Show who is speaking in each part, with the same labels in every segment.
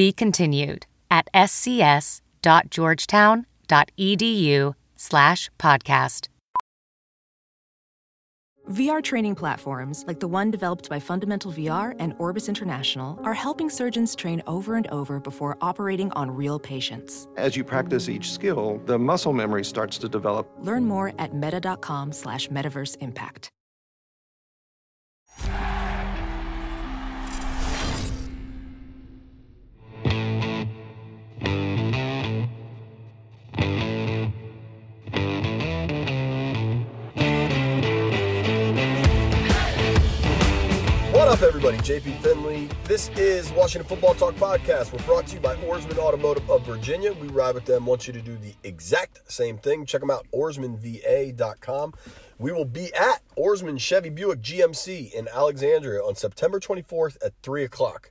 Speaker 1: Be continued at scs.georgetown.edu slash podcast.
Speaker 2: VR training platforms, like the one developed by Fundamental VR and Orbis International, are helping surgeons train over and over before operating on real patients.
Speaker 3: As you practice each skill, the muscle memory starts to develop.
Speaker 2: Learn more at meta.com slash metaverse impact.
Speaker 4: Up, everybody? JP Finley. This is Washington Football Talk Podcast. We're brought to you by Ourisman Automotive of Virginia. We ride with them. Want you to do the exact same thing. Check them out, ourismanva.com. We will be at Ourisman Chevy Buick GMC in Alexandria on September 24th at 3 o'clock.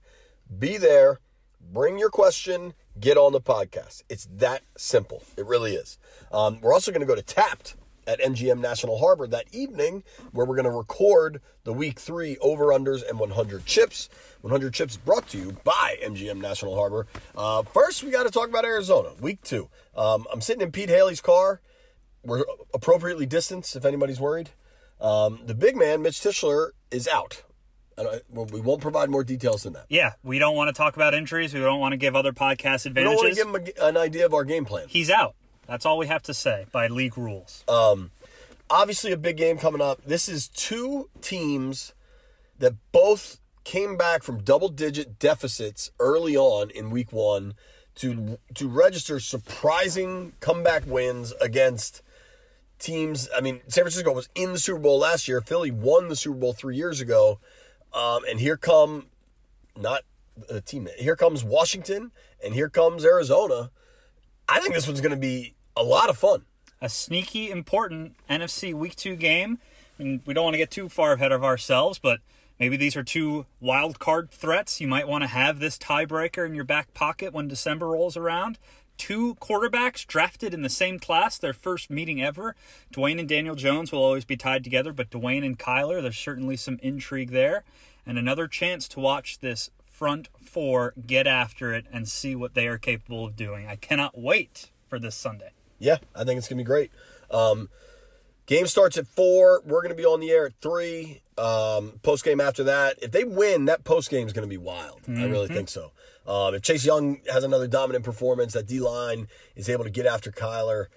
Speaker 4: Be there. Bring your question. Get on the podcast. It's that simple. It really is. Um, we're also going to go to Tapped at MGM National Harbor that evening, where we're going to record the week three over unders and 100 chips. 100 chips brought to you by MGM National Harbor. Uh, first, we got to talk about Arizona, week two. Um, I'm sitting in Pete Hailey's car. We're appropriately distanced, if anybody's worried. Um, the big man, Mitch Tischler, is out. And I, well, we won't provide more details than that.
Speaker 5: Yeah, we don't want to talk about injuries. We don't want to give other podcast
Speaker 4: We don't want to give him a, an idea of our game plan.
Speaker 5: He's out. That's all we have to say by league rules.
Speaker 4: obviously a big game coming up. This is two teams that both came back from double digit deficits early on in week 1 to to register surprising comeback wins against teams. I mean, San Francisco was in the Super Bowl last year. Philly won the Super Bowl 3 years ago. Um, and here come not a team. Here comes Washington and here comes Arizona. I think this one's going to be a lot of fun.
Speaker 5: A sneaky, important NFC Week 2 game. I mean, we don't want to get too far ahead of ourselves, but maybe these are two wild card threats. You might want to have this tiebreaker in your back pocket when December rolls around. Two quarterbacks drafted in the same class, their first meeting ever. Dwayne and Daniel Jones will always be tied together, but Dwayne and Kyler, there's certainly some intrigue there. And another chance to watch this front four get after it and see what they are capable of doing. I cannot wait for this Sunday.
Speaker 4: Yeah, I think it's gonna be great. Um, game starts at four. We're gonna be on the air at three. Um, post game after that. If they win, that post game is gonna be wild. I really think so. Um, if Chase Young has another dominant performance, that D line is able to get after Kyler.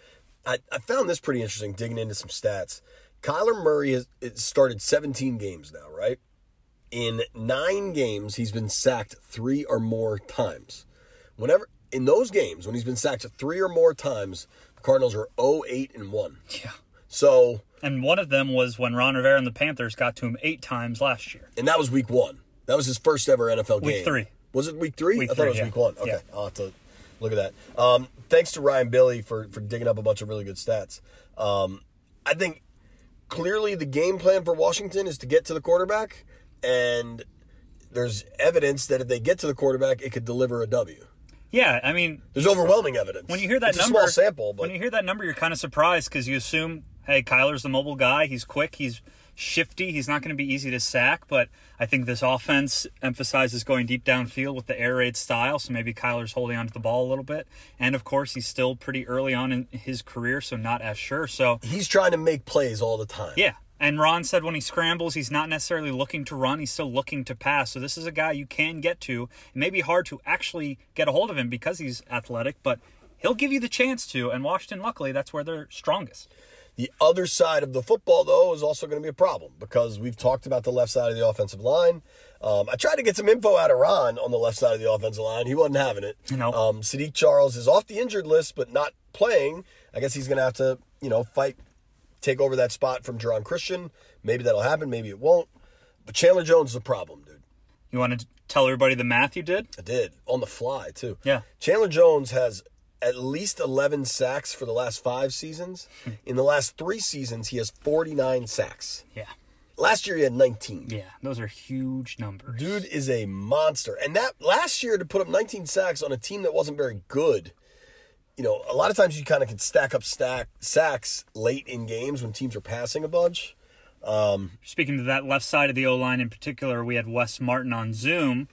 Speaker 4: I, I found this pretty interesting digging into some stats. Kyler Murray has started 17 games now, right? In nine games, he's been sacked three or more times. Whenever in those games, when he's been sacked three or more times, Cardinals are 0-8 and 1.
Speaker 5: Yeah.
Speaker 4: So,
Speaker 5: And one of them was when Ron Rivera and the Panthers got to him eight times last year.
Speaker 4: and that was week one. That was his first ever NFL game.
Speaker 5: Week three.
Speaker 4: Was it week three?
Speaker 5: Week
Speaker 4: I thought
Speaker 5: three,
Speaker 4: it was
Speaker 5: yeah.
Speaker 4: week one. Okay.
Speaker 5: Yeah.
Speaker 4: I'll have to look at that. Um, thanks to Ryan Billy for, for digging up a bunch of really good stats. Um, I think clearly the game plan for Washington is to get to the quarterback, and there's evidence that if they get to the quarterback, it could deliver a W.
Speaker 5: Yeah, I mean,
Speaker 4: There's overwhelming evidence.
Speaker 5: when you hear that
Speaker 4: it's
Speaker 5: number,
Speaker 4: a small sample, but
Speaker 5: when you hear that number, you're kind of surprised because you assume, hey, Kyler's the mobile guy. He's quick. He's shifty. He's not going to be easy to sack. But I think this offense emphasizes going deep downfield with the air raid style. So maybe Kyler's holding onto the ball a little bit. And of course, he's still pretty early on in his career, so not as sure. So
Speaker 4: he's trying to make plays all the time.
Speaker 5: yeah. And Ron said when he scrambles, he's not necessarily looking to run, he's still looking to pass. So this is a guy you can get to. It may be hard to actually get a hold of him because he's athletic, but he'll give you the chance to. And Washington, luckily, that's where they're strongest.
Speaker 4: The other side of the football, though, is also going to be a problem because we've talked about the left side of the offensive line. Um, I tried to get some info out of Ron on the left side of the offensive line. He wasn't having it.
Speaker 5: No.
Speaker 4: Um, Saahdiq Charles is off the injured list, but not playing. I guess he's going to have to, you know, fight, take over that spot from Geron Christian. Maybe that'll happen. Maybe it won't. But Chandler Jones is a problem, dude.
Speaker 5: You want to tell everybody the math you did?
Speaker 4: I did on the fly too.
Speaker 5: Yeah.
Speaker 4: Chandler Jones has at least 11 sacks for the last five seasons. In the last three seasons, he has 49 sacks.
Speaker 5: Yeah.
Speaker 4: Last year, he had 19.
Speaker 5: Yeah. Those are huge numbers.
Speaker 4: Dude is a monster. And that last year to put up 19 sacks on a team that wasn't very good, you know, a lot of times you kind of can stack up stack sacks late in games when teams are passing a bunch.
Speaker 5: Speaking to that left side of the O line in particular, we had Wes Martin on Zoom,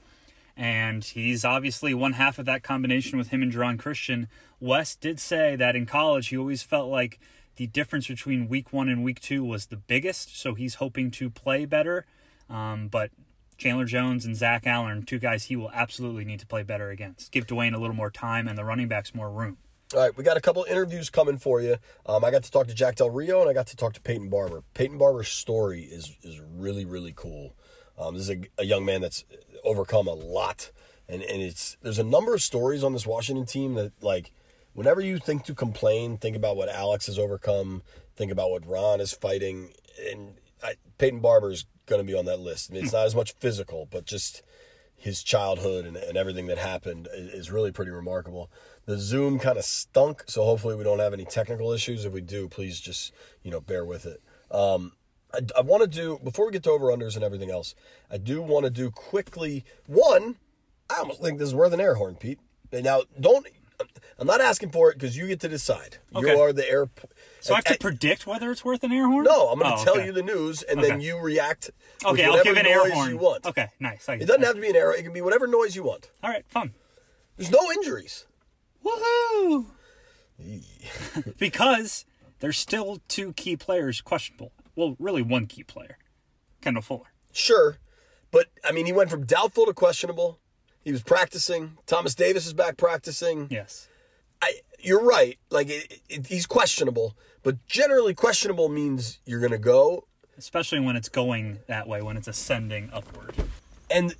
Speaker 5: and he's obviously one half of that combination with him and Geron Christian. Wes did say that in college he always felt like the difference between week one and week two was the biggest, so he's hoping to play better. Um, but Chandler Jones and Zach Allen, two guys he will absolutely need to play better against. Give Dwayne a little more time and the running backs more room.
Speaker 4: All right, we got a couple interviews coming for you. Um, I got to talk to Jack Del Rio and I got to talk to Peyton Barber. Peyton Barber's story is is really really cool. Um, this is a, a young man that's overcome a lot, and and it's there's a number of stories on this Washington team that like whenever you think to complain, think about what Alex has overcome, think about what Ron is fighting, and I, Peyton Barber's going to be on that list. I mean, it's not as much physical, but just his childhood and, and everything that happened is, is really pretty remarkable. The Zoom kind of stunk, so hopefully we don't have any technical issues. If we do, please just you know bear with it. Um, I, I want to do before we get to over unders and everything else. I do want to do quickly one. I almost think this is worth an air horn, Pete. And Now, don't. I'm not asking for it because you get to decide.
Speaker 5: Okay.
Speaker 4: You are the air.
Speaker 5: So I have to predict whether it's worth an air horn?
Speaker 4: No, I'm going to
Speaker 5: Oh,
Speaker 4: tell
Speaker 5: okay.
Speaker 4: you the news, and then you react. with
Speaker 5: Okay, I'll give an air horn.
Speaker 4: You want.
Speaker 5: Okay, nice. I
Speaker 4: It doesn't have to be an arrow. It can be whatever noise you want.
Speaker 5: All right, fun.
Speaker 4: There's no injuries.
Speaker 5: Woohoo! because there's still two key players questionable. Well, really one key player, Kendall Fuller.
Speaker 4: Sure, but I mean, he went from doubtful to questionable. He was practicing. Thomas Davis is back practicing.
Speaker 5: Yes.
Speaker 4: I, you're right. Like it, it, he's questionable, but generally questionable means you're going to go.
Speaker 5: Especially when it's going that way, when it's ascending upward.
Speaker 4: And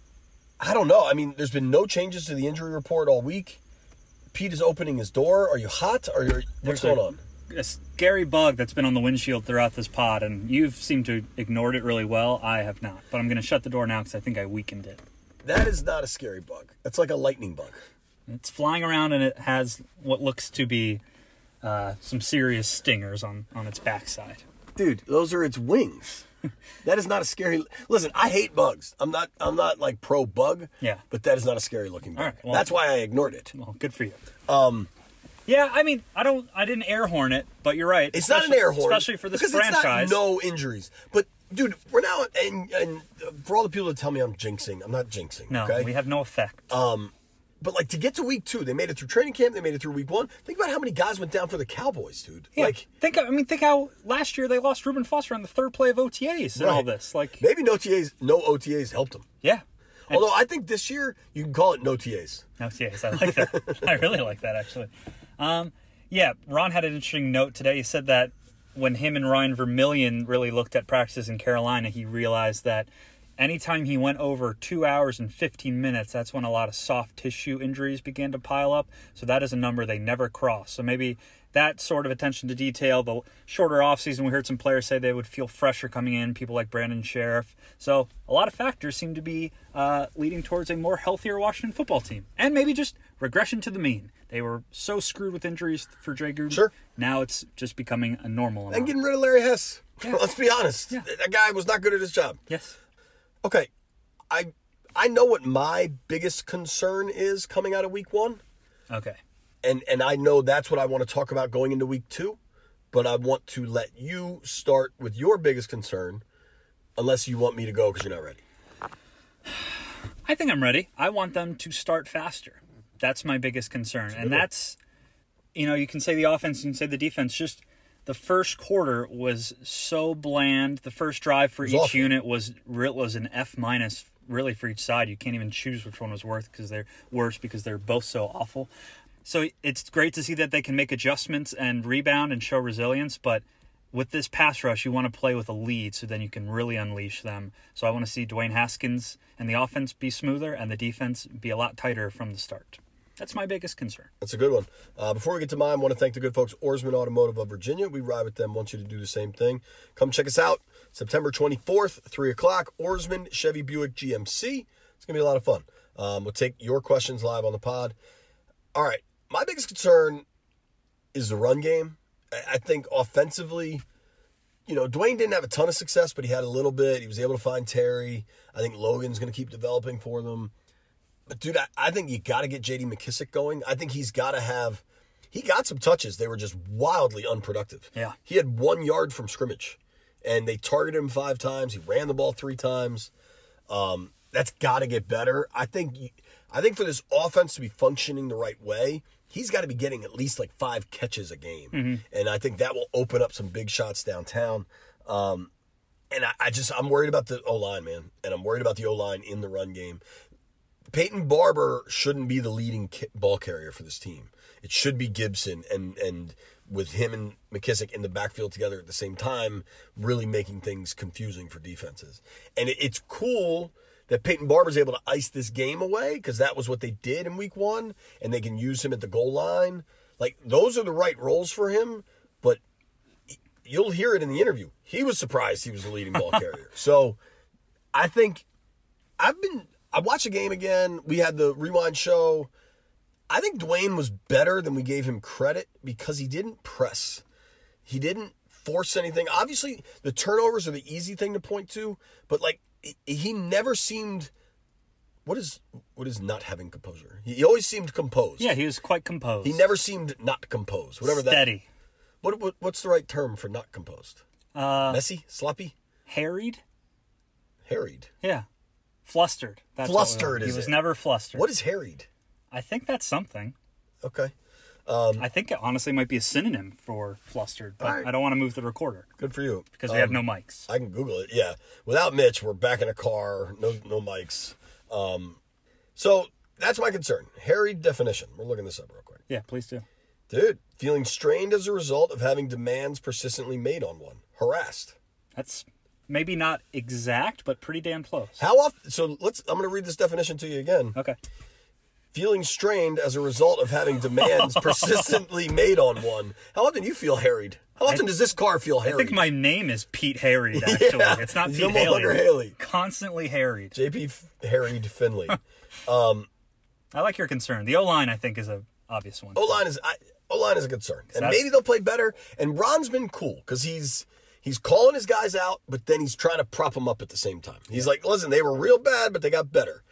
Speaker 4: I don't know. I mean, there's been no changes to the injury report all week. Pete is opening his door. Are you hot? Or you what's
Speaker 5: There's
Speaker 4: going
Speaker 5: a-
Speaker 4: on?
Speaker 5: A scary bug that's been on the windshield throughout this pod, and you've seemed to ignored it really well. I have not. But I'm going to shut the door now because I think I weakened it.
Speaker 4: That is not a scary bug. That's like a lightning bug.
Speaker 5: It's flying around and it has what looks to be uh, some serious stingers on, on its backside.
Speaker 4: Dude, those are its wings. that is not a scary. Listen, I hate bugs. I'm not. I'm not like pro bug.
Speaker 5: Yeah.
Speaker 4: But that is not a scary looking bug.
Speaker 5: Right, well-
Speaker 4: That's why I ignored it.
Speaker 5: Well, good for you. Um, yeah, I mean, I don't, I didn't air horn it, but you're right.
Speaker 4: It's not an air horn,
Speaker 5: especially for this
Speaker 4: because
Speaker 5: franchise.
Speaker 4: It's not no injuries, but dude, we're now and, and for all the people that tell me I'm jinxing, I'm not jinxing.
Speaker 5: no,
Speaker 4: okay?
Speaker 5: we have no effect.
Speaker 4: But like to get to week two, they made it through training camp. They made it through week one. Think about how many guys went down for the Cowboys, dude.
Speaker 5: yeah,
Speaker 4: Like
Speaker 5: think, I mean, think how last year they lost Reuben Foster on the third play of OTAs and all this. Like,
Speaker 4: maybe no TAs, no OTAs helped them.
Speaker 5: yeah,
Speaker 4: Although I think this year you can call it no TAs.
Speaker 5: OTAs. I like that. I really like that actually. Um, yeah, Ron had an interesting note today. He said that when him and Ryan Vermillion really looked at practices in Carolina, he realized that anytime he went over two hours and 15 minutes, that's when a lot of soft tissue injuries began to pile up. So that is a number they never cross. So maybe that sort of attention to detail, the shorter offseason, we heard some players say they would feel fresher coming in, people like Brandon Scherff. So a lot of factors seem to be uh, leading towards a more healthier Washington football team. And maybe just regression to the mean. They were so screwed with injuries for Dre Gruden.
Speaker 4: Sure.
Speaker 5: Now it's just becoming a normal amount.
Speaker 4: And getting rid of Larry Hess.
Speaker 5: Yeah.
Speaker 4: Let's be honest.
Speaker 5: Yeah.
Speaker 4: That guy was not good at his job.
Speaker 5: yes.
Speaker 4: Okay, I I know what my biggest concern is coming out of week one,
Speaker 5: Okay.
Speaker 4: and and I know that's what I want to talk about going into week two, but I want to let you start with your biggest concern, unless you want me to go because you're not ready.
Speaker 5: I think I'm ready. I want them to start faster. That's my biggest concern. And that's, you know, you can say the offense, you can say the defense. Just the first quarter was so bland. The first drive for each
Speaker 4: awful.
Speaker 5: unit was was an F minus really for each side. You can't even choose which one was worth because they're worse because they're both so awful. So it's great to see that they can make adjustments and rebound and show resilience, but with this pass rush, you want to play with a lead so then you can really unleash them. So I want to see Dwayne Haskins and the offense be smoother and the defense be a lot tighter from the start. That's my biggest concern.
Speaker 4: That's a good one. Uh, before we get to mine, I want to thank the good folks Ourisman Automotive of Virginia. We ride with them. Want you to do the same thing. Come check us out. September 24th, 3 o'clock. Ourisman Chevy Buick GMC. It's gonna be a lot of fun. Um, we'll take your questions live on the pod. All right, my biggest concern is the run game. I think offensively, you know, Dwayne didn't have a ton of success, but he had a little bit. He was able to find Terry. I think Logan's going to keep developing for them. But dude, I, I think you got to get J.D. McKissick going. I think he's got to have. He got some touches. They were just wildly unproductive.
Speaker 5: Yeah.
Speaker 4: He had one yard from scrimmage, and they targeted him five times. He ran the ball three times. Um, that's got to get better. I think. I think for this offense to be functioning the right way, he's got to be getting at least like five catches a game, and I think that will open up some big shots downtown. Um, and I, I just I'm worried about the O line, man, and I'm worried about the O line in the run game. Peyton Barber shouldn't be the leading ball carrier for this team. It should be Gibson, and and with him and McKissick in the backfield together at the same time, really making things confusing for defenses. And it, it's cool that Peyton Barber's able to ice this game away because that was what they did in Week One, and they can use him at the goal line. Like those are the right roles for him, but you'll hear it in the interview. He was surprised he was the leading ball carrier. So I think I've been I watched the game again. We had the rewind show. I think Dwayne was better than we gave him credit because he didn't press. He didn't force anything. Obviously, the turnovers are the easy thing to point to, but like he- never seemed what is what is not having composure? He always seemed composed.
Speaker 5: Yeah, he was quite composed.
Speaker 4: He never seemed not composed. Whatever that
Speaker 5: steady,
Speaker 4: what, what what's the right term for not composed?
Speaker 5: uh,
Speaker 4: Messy, sloppy,
Speaker 5: harried.
Speaker 4: harried.
Speaker 5: Yeah, flustered. That's what
Speaker 4: Flustered
Speaker 5: want. He was
Speaker 4: it?
Speaker 5: never flustered.
Speaker 4: What is harried?
Speaker 5: I think that's something.
Speaker 4: Okay,
Speaker 5: I think it honestly might be a synonym for flustered, but
Speaker 4: Alright.
Speaker 5: I don't want to move the recorder
Speaker 4: good for you.
Speaker 5: because we have
Speaker 4: Um,
Speaker 5: no mics.
Speaker 4: I can Google it. Yeah, without Mitch, we're back in a car. No, no mics. Um, so that's my concern. Harried definition. We're looking this up real quick,
Speaker 5: yeah, please do.
Speaker 4: dude. Feeling strained as a result of having demands persistently made on one. Harassed.
Speaker 5: That's maybe not exact, but pretty damn close.
Speaker 4: How often? So let's. I'm going to read this definition to you again.
Speaker 5: Okay.
Speaker 4: feeling strained as a result of having demands persistently made on one. How often do you feel harried? How often does this car feel harried?
Speaker 5: I think my name is Pete Harried. Actually,
Speaker 4: Yeah,
Speaker 5: it's not Pete
Speaker 4: no longer
Speaker 5: Hailey.
Speaker 4: Hailey.
Speaker 5: Constantly harried.
Speaker 4: JP harried Finley.
Speaker 5: Um, I like your concern. The O line, I think, is a obvious one.
Speaker 4: O line is O line is a concern, and maybe they'll play better. And Ron's been cool because he's he's calling his guys out, but then he's trying to prop them up at the same time. He's like, listen, they were real bad, but they got better.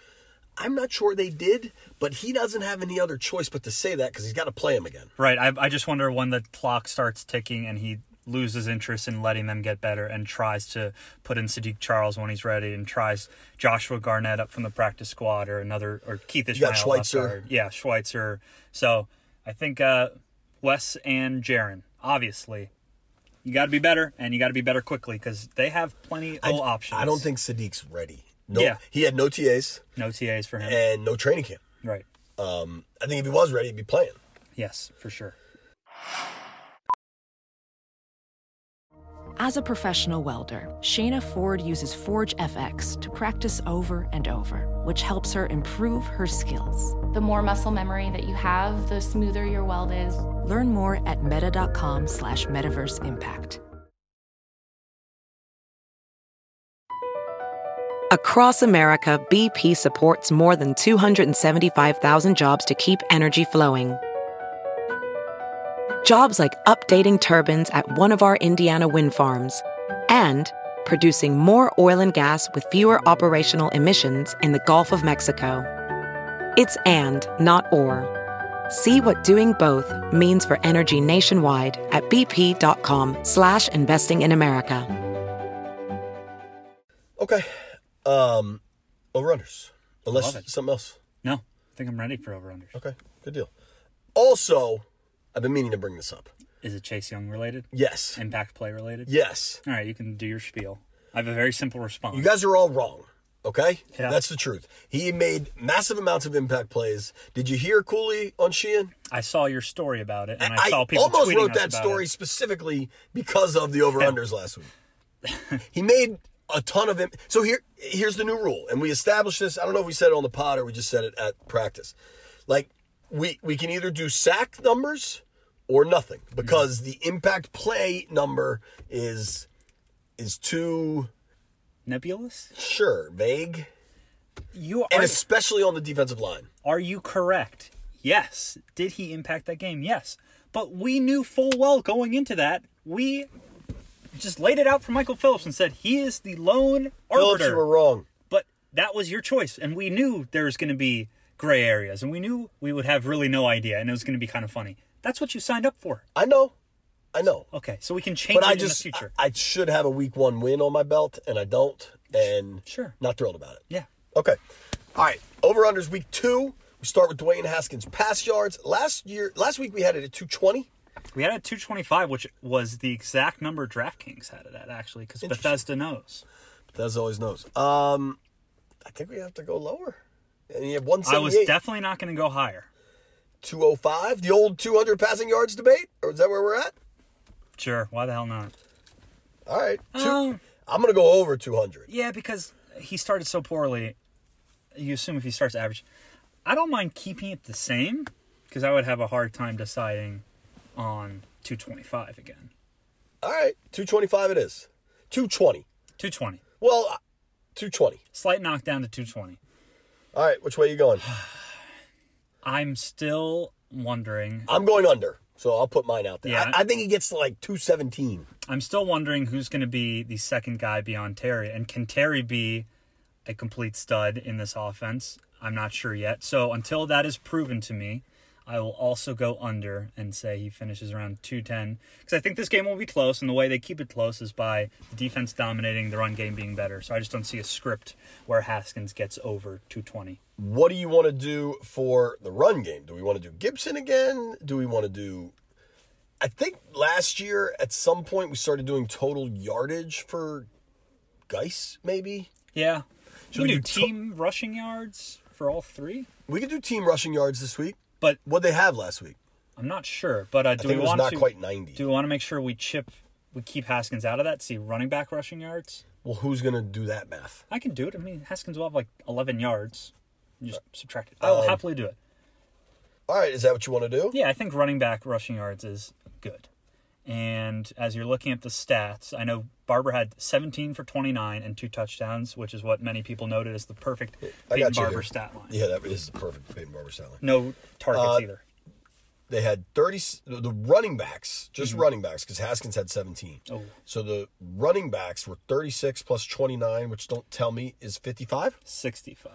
Speaker 4: I'm not sure they did, but he doesn't have any other choice but to say that because he's got to play him again.
Speaker 5: Right. I, I just wonder when the clock starts ticking and he loses interest in letting them get better and tries to put in Saahdiq Charles when he's ready and tries Joshua Garnett up from the practice squad or another or Keith Ismael.
Speaker 4: got Schweitzer.
Speaker 5: Yeah, Schweitzer. So I think uh, Wes and Geron, obviously, you got to be better and you got to be better quickly because they have plenty
Speaker 4: I,
Speaker 5: of options.
Speaker 4: I don't think Saahdiq's ready. No,
Speaker 5: Yeah.
Speaker 4: he had no TAs
Speaker 5: no TAs for him.
Speaker 4: and no training camp.
Speaker 5: right.
Speaker 4: Um, I think if he was ready, he'd be playing.
Speaker 5: Yes, for sure.
Speaker 2: As a professional welder, Shayna Ford uses Forge FX to practice over and over, which helps her improve her skills.
Speaker 6: The more muscle memory that you have, the smoother your weld is.
Speaker 2: Learn more at meta.com slash metaverse impact.
Speaker 7: Across America, BP supports more than 275,000 jobs to keep energy flowing. Jobs like updating turbines at one of our Indiana wind farms and producing more oil and gas with fewer operational emissions in the Gulf of Mexico. It's and, not or. See what doing both means for energy nationwide at bp.com slash investing in America.
Speaker 4: Okay. Um, over unders. Unless
Speaker 5: Love it.
Speaker 4: something else.
Speaker 5: No, I think I'm ready for over unders.
Speaker 4: Okay. Good deal. Also, I've been meaning to bring this up.
Speaker 5: Is it Chase Young related?
Speaker 4: Yes.
Speaker 5: Impact play related?
Speaker 4: Yes.
Speaker 5: All right, you can do your spiel. I have a very simple response.
Speaker 4: You guys are all wrong. Okay?
Speaker 5: Yeah.
Speaker 4: That's the truth. He made massive amounts of impact plays. Did you hear Cooley on Sheehan?
Speaker 5: I saw your story about it, and I, saw people
Speaker 4: almost
Speaker 5: tweeting
Speaker 4: wrote that story
Speaker 5: it.
Speaker 4: specifically because of the over unders last week. he made a ton of him. So here, here's the new rule, and we established this. I don't know if we said it on the pod or we just said it at practice. Like we we can either do sack numbers or nothing because the impact play number is is too
Speaker 5: Nebulous?
Speaker 4: sure vague.
Speaker 5: You are
Speaker 4: and especially on the defensive line.
Speaker 5: Are you correct? Yes. Did he impact that game? Yes. But we knew full well going into that, we just laid it out for Michael Phillips and said he is the lone
Speaker 4: Phillips,
Speaker 5: arbiter.
Speaker 4: you were wrong.
Speaker 5: But that was your choice, and we knew there was going to be gray areas, and we knew we would have really no idea, and it was going to be kind of funny. That's what you signed up for.
Speaker 4: I know, I know.
Speaker 5: Okay, so we can change
Speaker 4: But
Speaker 5: it
Speaker 4: I
Speaker 5: in the future.
Speaker 4: I, I should have a week one win on my belt, and I don't, and
Speaker 5: Sure.
Speaker 4: not thrilled about it.
Speaker 5: yeah.
Speaker 4: Okay. All right. Over unders week two. We start with Dwayne Haskins pass yards. Last year, last week we had it at 220.
Speaker 5: We had it at 225, which was the exact number DraftKings had it at, actually, because Bethesda knows.
Speaker 4: Bethesda always knows. Um, I think we have to go lower. And you have
Speaker 5: I was definitely not going to go higher.
Speaker 4: 205. The old 200 passing yards debate, or is that where we're at?
Speaker 5: Sure, why the hell not?
Speaker 4: All right. Two,
Speaker 5: Um,
Speaker 4: I'm going to go over 200.
Speaker 5: Yeah, because he started so poorly. You assume if he starts average. I don't mind keeping it the same because I would have a hard time deciding on 225 again.
Speaker 4: All right. 225 it is. 220.
Speaker 5: 220.
Speaker 4: Well, uh, 220.
Speaker 5: Slight knockdown to 220.
Speaker 4: All right. Which way are you going?
Speaker 5: I'm still wondering.
Speaker 4: I'm going under. So I'll put mine out there.
Speaker 5: Yeah.
Speaker 4: I, I think he gets to like 217.
Speaker 5: I'm still wondering who's going to be the second guy beyond Terry, and can Terry be a complete stud in this offense? I'm not sure yet. So until that is proven to me, I will also go under and say he finishes around 210 because I think this game will be close, and the way they keep it close is by the defense dominating, the run game being better. So I just don't see a script where Haskins gets over 220.
Speaker 4: What do you want to do for the run game? Do we want to do Gibson again? Do we want to do. I think last year at some point we started doing total yardage for Geis, maybe?
Speaker 5: Yeah.
Speaker 4: Should
Speaker 5: we
Speaker 4: we
Speaker 5: do
Speaker 4: do to-
Speaker 5: team rushing yards for all three?
Speaker 4: We could do team rushing yards this week.
Speaker 5: But
Speaker 4: What they have last week?
Speaker 5: I'm not sure. But uh, do
Speaker 4: think
Speaker 5: we
Speaker 4: it was
Speaker 5: want
Speaker 4: not
Speaker 5: to
Speaker 4: quite 90.
Speaker 5: Do we want to make sure we chip, we keep Haskins out of that? See running back rushing yards.
Speaker 4: Well, who's going to do that math?
Speaker 5: I can do it. I mean, Haskins will have like 11 yards. You just subtract it. I'll
Speaker 4: Um,
Speaker 5: happily do it.
Speaker 4: All right, is that what you want to do?
Speaker 5: Yeah, I think running back rushing yards is good. And as you're looking at the stats, I know Barber had 17 for 29 and two touchdowns, which is what many people noted as the perfect Peyton Barber
Speaker 4: here.
Speaker 5: stat line.
Speaker 4: Yeah, that is the perfect Peyton Barber stat line.
Speaker 5: No targets
Speaker 4: Uh,
Speaker 5: either.
Speaker 4: They had 30, the running backs, just running backs, because Haskins had 17.
Speaker 5: Mm-hmm. Oh.
Speaker 4: So the running backs were 36 plus 29, which don't tell me is 55.
Speaker 5: 65.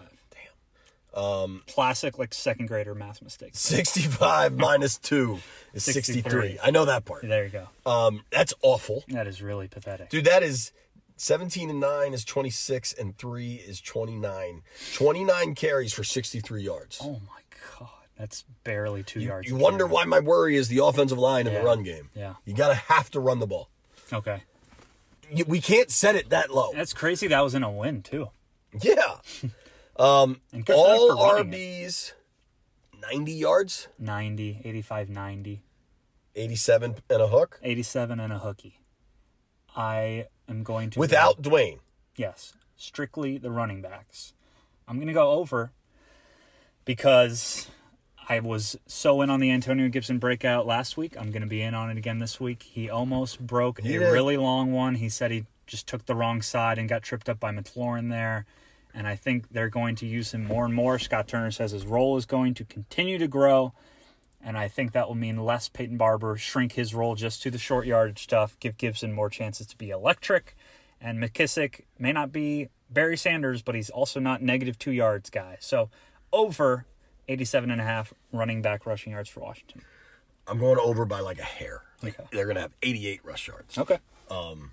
Speaker 4: Um,
Speaker 5: Classic, like second grader math mistakes.
Speaker 4: 65 minus 2 is 63.
Speaker 5: 63.
Speaker 4: I know that part.
Speaker 5: There you go.
Speaker 4: Um, that's awful.
Speaker 5: That is really pathetic.
Speaker 4: Dude, that is 17 and 9 is 26 and 3 is 29. 29 carries for 63 yards.
Speaker 5: Oh my god, that's barely two yards.
Speaker 4: you wonder why my worry is the offensive line in
Speaker 5: Yeah.
Speaker 4: the run game.
Speaker 5: Yeah.
Speaker 4: You got to have to run the ball.
Speaker 5: Okay,
Speaker 4: You- We can't set it that low.
Speaker 5: that's crazy. That was in a win too.
Speaker 4: Yeah.
Speaker 5: Um, Good
Speaker 4: All
Speaker 5: running it.
Speaker 4: RBs 90 yards,
Speaker 5: 90, 85, 90,
Speaker 4: 87 and a hook
Speaker 5: 87, and a hookie. I am going to
Speaker 4: without
Speaker 5: go-
Speaker 4: Dwayne.
Speaker 5: yes, strictly the running backs. I'm going to go over because I was so in on the Antonio Gibson breakout last week. I'm going to be in on it again this week. He almost broke
Speaker 4: He
Speaker 5: a
Speaker 4: did.
Speaker 5: really long one. He said he just took the wrong side and got tripped up by McLaurin there. And I think they're going to use him more and more. Scott Turner says his role is going to continue to grow. And I think that will mean less Peyton Barber, shrink his role just to the short yardage stuff, give Gibson more chances to be electric. And McKissick may not be Barry Sanders, but he's also not negative two yards guy. So over 87 and a half running back rushing yards for Washington.
Speaker 4: I'm going over by like a hair. Like
Speaker 5: Okay.
Speaker 4: they're going to have 88 rush yards.
Speaker 5: Okay. Um,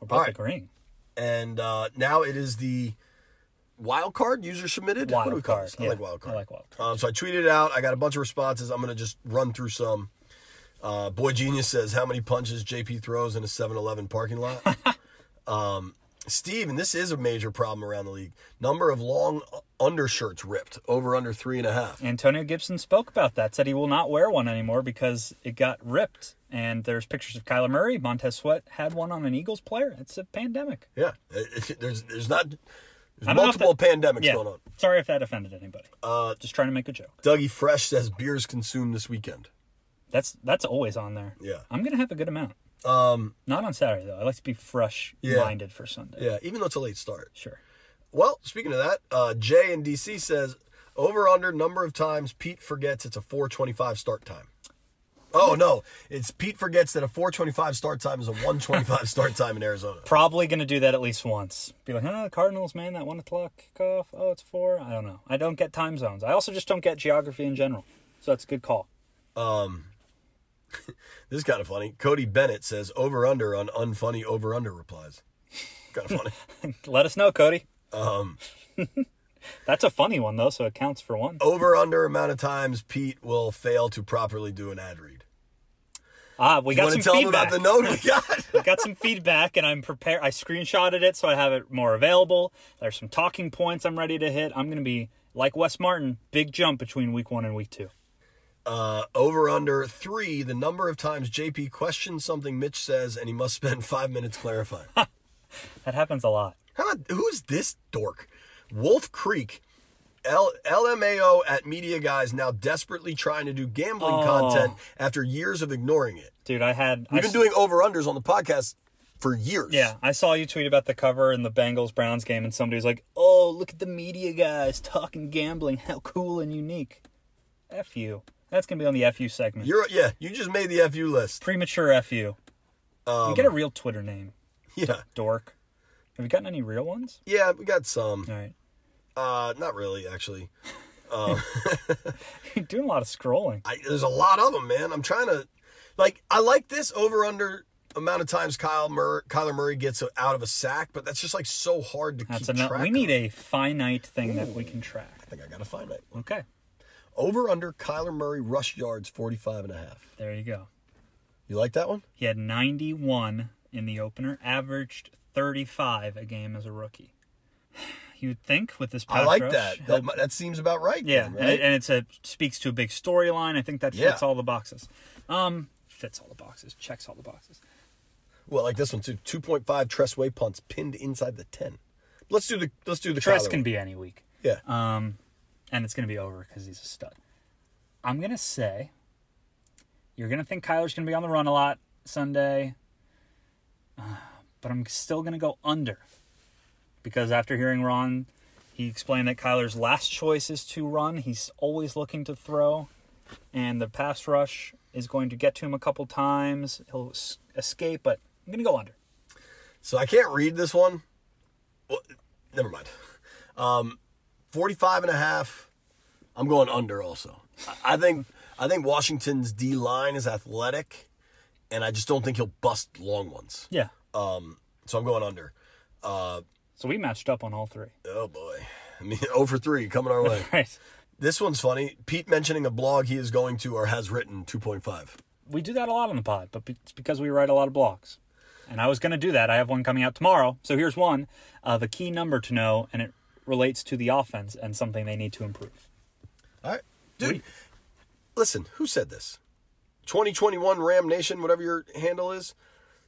Speaker 5: We're both
Speaker 4: right.
Speaker 5: agreeing.
Speaker 4: And uh, now it is the wild card user submitted. what do
Speaker 5: Wild
Speaker 4: we call
Speaker 5: card,
Speaker 4: this? I
Speaker 5: yeah,
Speaker 4: like wild card.
Speaker 5: I like wild card.
Speaker 4: Um, so I tweeted it out. I got a bunch of responses. I'm going to just run through some. Uh, Boy Genius says, How many punches JP throws in a 7 Eleven parking lot? um, Steve, and this is a major problem around the league. Number of long undershirts ripped, over under three and a half.
Speaker 5: Antonio Gibson spoke about that, said he will not wear one anymore because it got ripped. And there's pictures of Kyler Murray. Montez Sweat had one on an Eagles player. It's a pandemic.
Speaker 4: Yeah, there's there's not there's
Speaker 5: I don't know if
Speaker 4: multiple
Speaker 5: that-
Speaker 4: pandemics
Speaker 5: yeah.
Speaker 4: going on.
Speaker 5: Sorry if that offended anybody.
Speaker 4: Uh,
Speaker 5: Just trying to make a joke.
Speaker 4: Dougie Fresh says beers consumed this weekend.
Speaker 5: That's that's always on there.
Speaker 4: Yeah.
Speaker 5: I'm gonna have a good amount.
Speaker 4: Um,
Speaker 5: Not on Saturday though. I like to be fresh
Speaker 4: Yeah.
Speaker 5: minded for Sunday.
Speaker 4: yeah, even though it's a late start.
Speaker 5: Sure.
Speaker 4: well, speaking of that, uh, Jay in DC says over under number of times Pete forgets it's a 425 start time. Oh no, it's Pete forgets that a 425 start time is a 125 start time in Arizona.
Speaker 5: Probably going to do that at least once. Be like, oh, the Cardinals, man, that one o'clock kickoff. Oh, it's four. I don't know. I don't get time zones. I also just don't get geography in general. So that's a good call.
Speaker 4: This is kind of funny. Cody Bennett says over under on unfunny over under replies. Kind of funny.
Speaker 5: Let us know, Cody. Um, that's a funny one though, so it counts for one.
Speaker 4: over under amount of times Pete will fail to properly do an ad read.
Speaker 5: Ah, we
Speaker 4: You
Speaker 5: got some
Speaker 4: tell
Speaker 5: feedback.
Speaker 4: about the note we got?
Speaker 5: we got some feedback, and I'm prepared. I screenshotted it, so I have it more available. There's some talking points I'm ready to hit. I'm going to be like Wes Martin, big jump between week one and week two.
Speaker 4: uh, over under three, the number of times JP questions something Mitch says and he must spend five minutes clarifying.
Speaker 5: That happens a lot.
Speaker 4: How about who's this dork? Wolf Creek. L- LMAO at Media Guys now desperately trying to do gambling
Speaker 5: Oh.
Speaker 4: content after years of ignoring it.
Speaker 5: Dude, I had.
Speaker 4: We've been
Speaker 5: s-
Speaker 4: doing over unders on the podcast for years.
Speaker 5: Yeah, I saw you tweet about the cover in the Bengals Browns game, and somebody was like, "Oh, look at the media guys talking gambling. How cool and unique." F you. That's gonna be on the FU segment.
Speaker 4: You're yeah, you just made the FU list.
Speaker 5: premature FU.
Speaker 4: Um,
Speaker 5: you get a real Twitter name,
Speaker 4: Yeah.
Speaker 5: dork. Have you gotten any real ones?
Speaker 4: Yeah, we got some.
Speaker 5: All right.
Speaker 4: Uh not really actually.
Speaker 5: You're doing a lot of scrolling.
Speaker 4: I, there's a lot of them, man. I'm trying to, like, I like this over under amount of times Kyle Murray, Kyler Murray gets out of a sack, but that's just like so hard to
Speaker 5: That's
Speaker 4: keep
Speaker 5: enough.
Speaker 4: track.
Speaker 5: We need
Speaker 4: of.
Speaker 5: a finite thing that we can track.
Speaker 4: I think I gotta find it.
Speaker 5: Okay.
Speaker 4: Over under Kyler Murray rush yards 45 and a half.
Speaker 5: There you go.
Speaker 4: You like that one?
Speaker 5: He had 91 in the opener, averaged 35 a game as a rookie. You would think with this
Speaker 4: I like
Speaker 5: rush,
Speaker 4: that. That, that seems about right.
Speaker 5: yeah,
Speaker 4: then,
Speaker 5: and, it, and it's a speaks to a big storyline. I think that fits
Speaker 4: Yeah.
Speaker 5: all the boxes. Um, fits all the boxes, checks all the boxes.
Speaker 4: well, like this one too. 2.5 Tress-Way punts pinned inside the 10. Let's do the let's do the
Speaker 5: Tress can
Speaker 4: one.
Speaker 5: be any week.
Speaker 4: Yeah.
Speaker 5: Um, and it's going to be over because he's a stud. I'm going to say you're going to think Kyler's going to be on the run a lot Sunday, uh, but I'm still going to go under because after hearing Ron, he explained that Kyler's last choice is to run. He's always looking to throw, and the pass rush is going to get to him a couple times. He'll s- escape, but I'm going to go under.
Speaker 4: So I can't read this one. Well, never mind. Um, 45 and a half. I'm going under also. I- I think I think Washington's D line is athletic, and I just don't think he'll bust long ones.
Speaker 5: Yeah.
Speaker 4: Um, so I'm going under. Uh,
Speaker 5: So we matched up on all three.
Speaker 4: oh boy. I mean, 0 for 3 coming our way.
Speaker 5: Right.
Speaker 4: this one's funny. Pete mentioning a blog he is going to or has written 2.5.
Speaker 5: we do that a lot on the pod, but it's because we write a lot of blogs. And I was going to do that. I have one coming out tomorrow. So here's one uh, the key number to know, and it relates to the offense and something they need to improve.
Speaker 4: All right. Dude, listen, who said this? 2021 Ram Nation, whatever your handle is.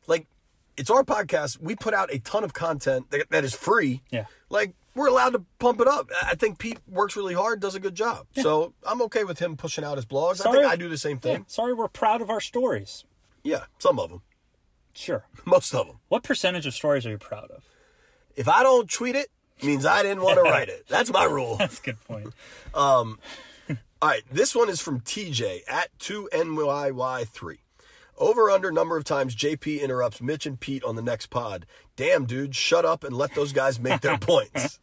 Speaker 4: Like, it's our podcast. We put out a ton of content that, that is free.
Speaker 5: Yeah.
Speaker 4: Like, we're allowed to pump it up. I think Pete works really hard, does a good job. So I'm okay with him pushing out his blogs. I think I do the same
Speaker 5: Yeah,
Speaker 4: thing.
Speaker 5: sorry, we're proud of our stories.
Speaker 4: Yeah, some of them.
Speaker 5: Sure.
Speaker 4: Most of them.
Speaker 5: What percentage of stories are you proud of?
Speaker 4: If I don't tweet it, means I didn't want to write it. That's my rule.
Speaker 5: That's a good point.
Speaker 4: Um, all right, this one is from TJ at 2NYY3. Over under number of times JP interrupts Mitch and Pete on the next pod. Damn, dude, shut up and let those guys make their points.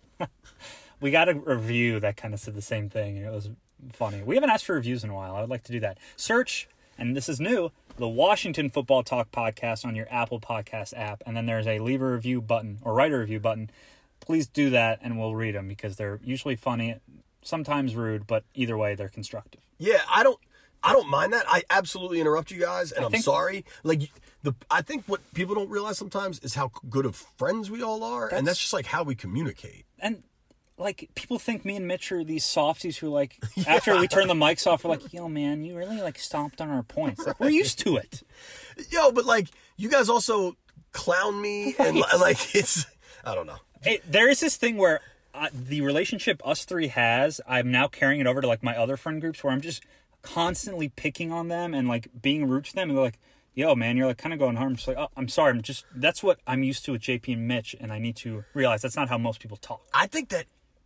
Speaker 5: we got a review that kind of said the same thing, and it was funny. We haven't asked for reviews in a while. I would like to do that. Search, and this is new, the Washington Football Talk podcast on your Apple Podcast app, and then there's a leave a review button or write a review button. Please do that, and we'll read them because they're usually funny, sometimes rude, but either way, they're constructive.
Speaker 4: Yeah, I don't I don't mind that. I absolutely interrupt you guys and
Speaker 5: I
Speaker 4: I'm
Speaker 5: think-
Speaker 4: sorry. Like the I think what people don't realize sometimes is how good of friends we all are and
Speaker 5: That's-
Speaker 4: that's just like how we communicate.
Speaker 5: and like people think me and Mitch are these softies who like after we turn the mics off, we're like, yo man, you really like stomped on our points. Like, we're used to it.
Speaker 4: Yo, but like you guys also clown me and like it's I don't know.
Speaker 5: It, there is this thing where uh, the relationship us three has, I'm now carrying it over to like my other friend groups where I'm just constantly picking on them and like being rude to them, and they're like, yo, man, you're like kind of going hard. I'm just like, oh, I'm sorry. I'm just, that's what I'm used to with JP and Mitch. And I need to realize that's not how most people talk.
Speaker 4: I think that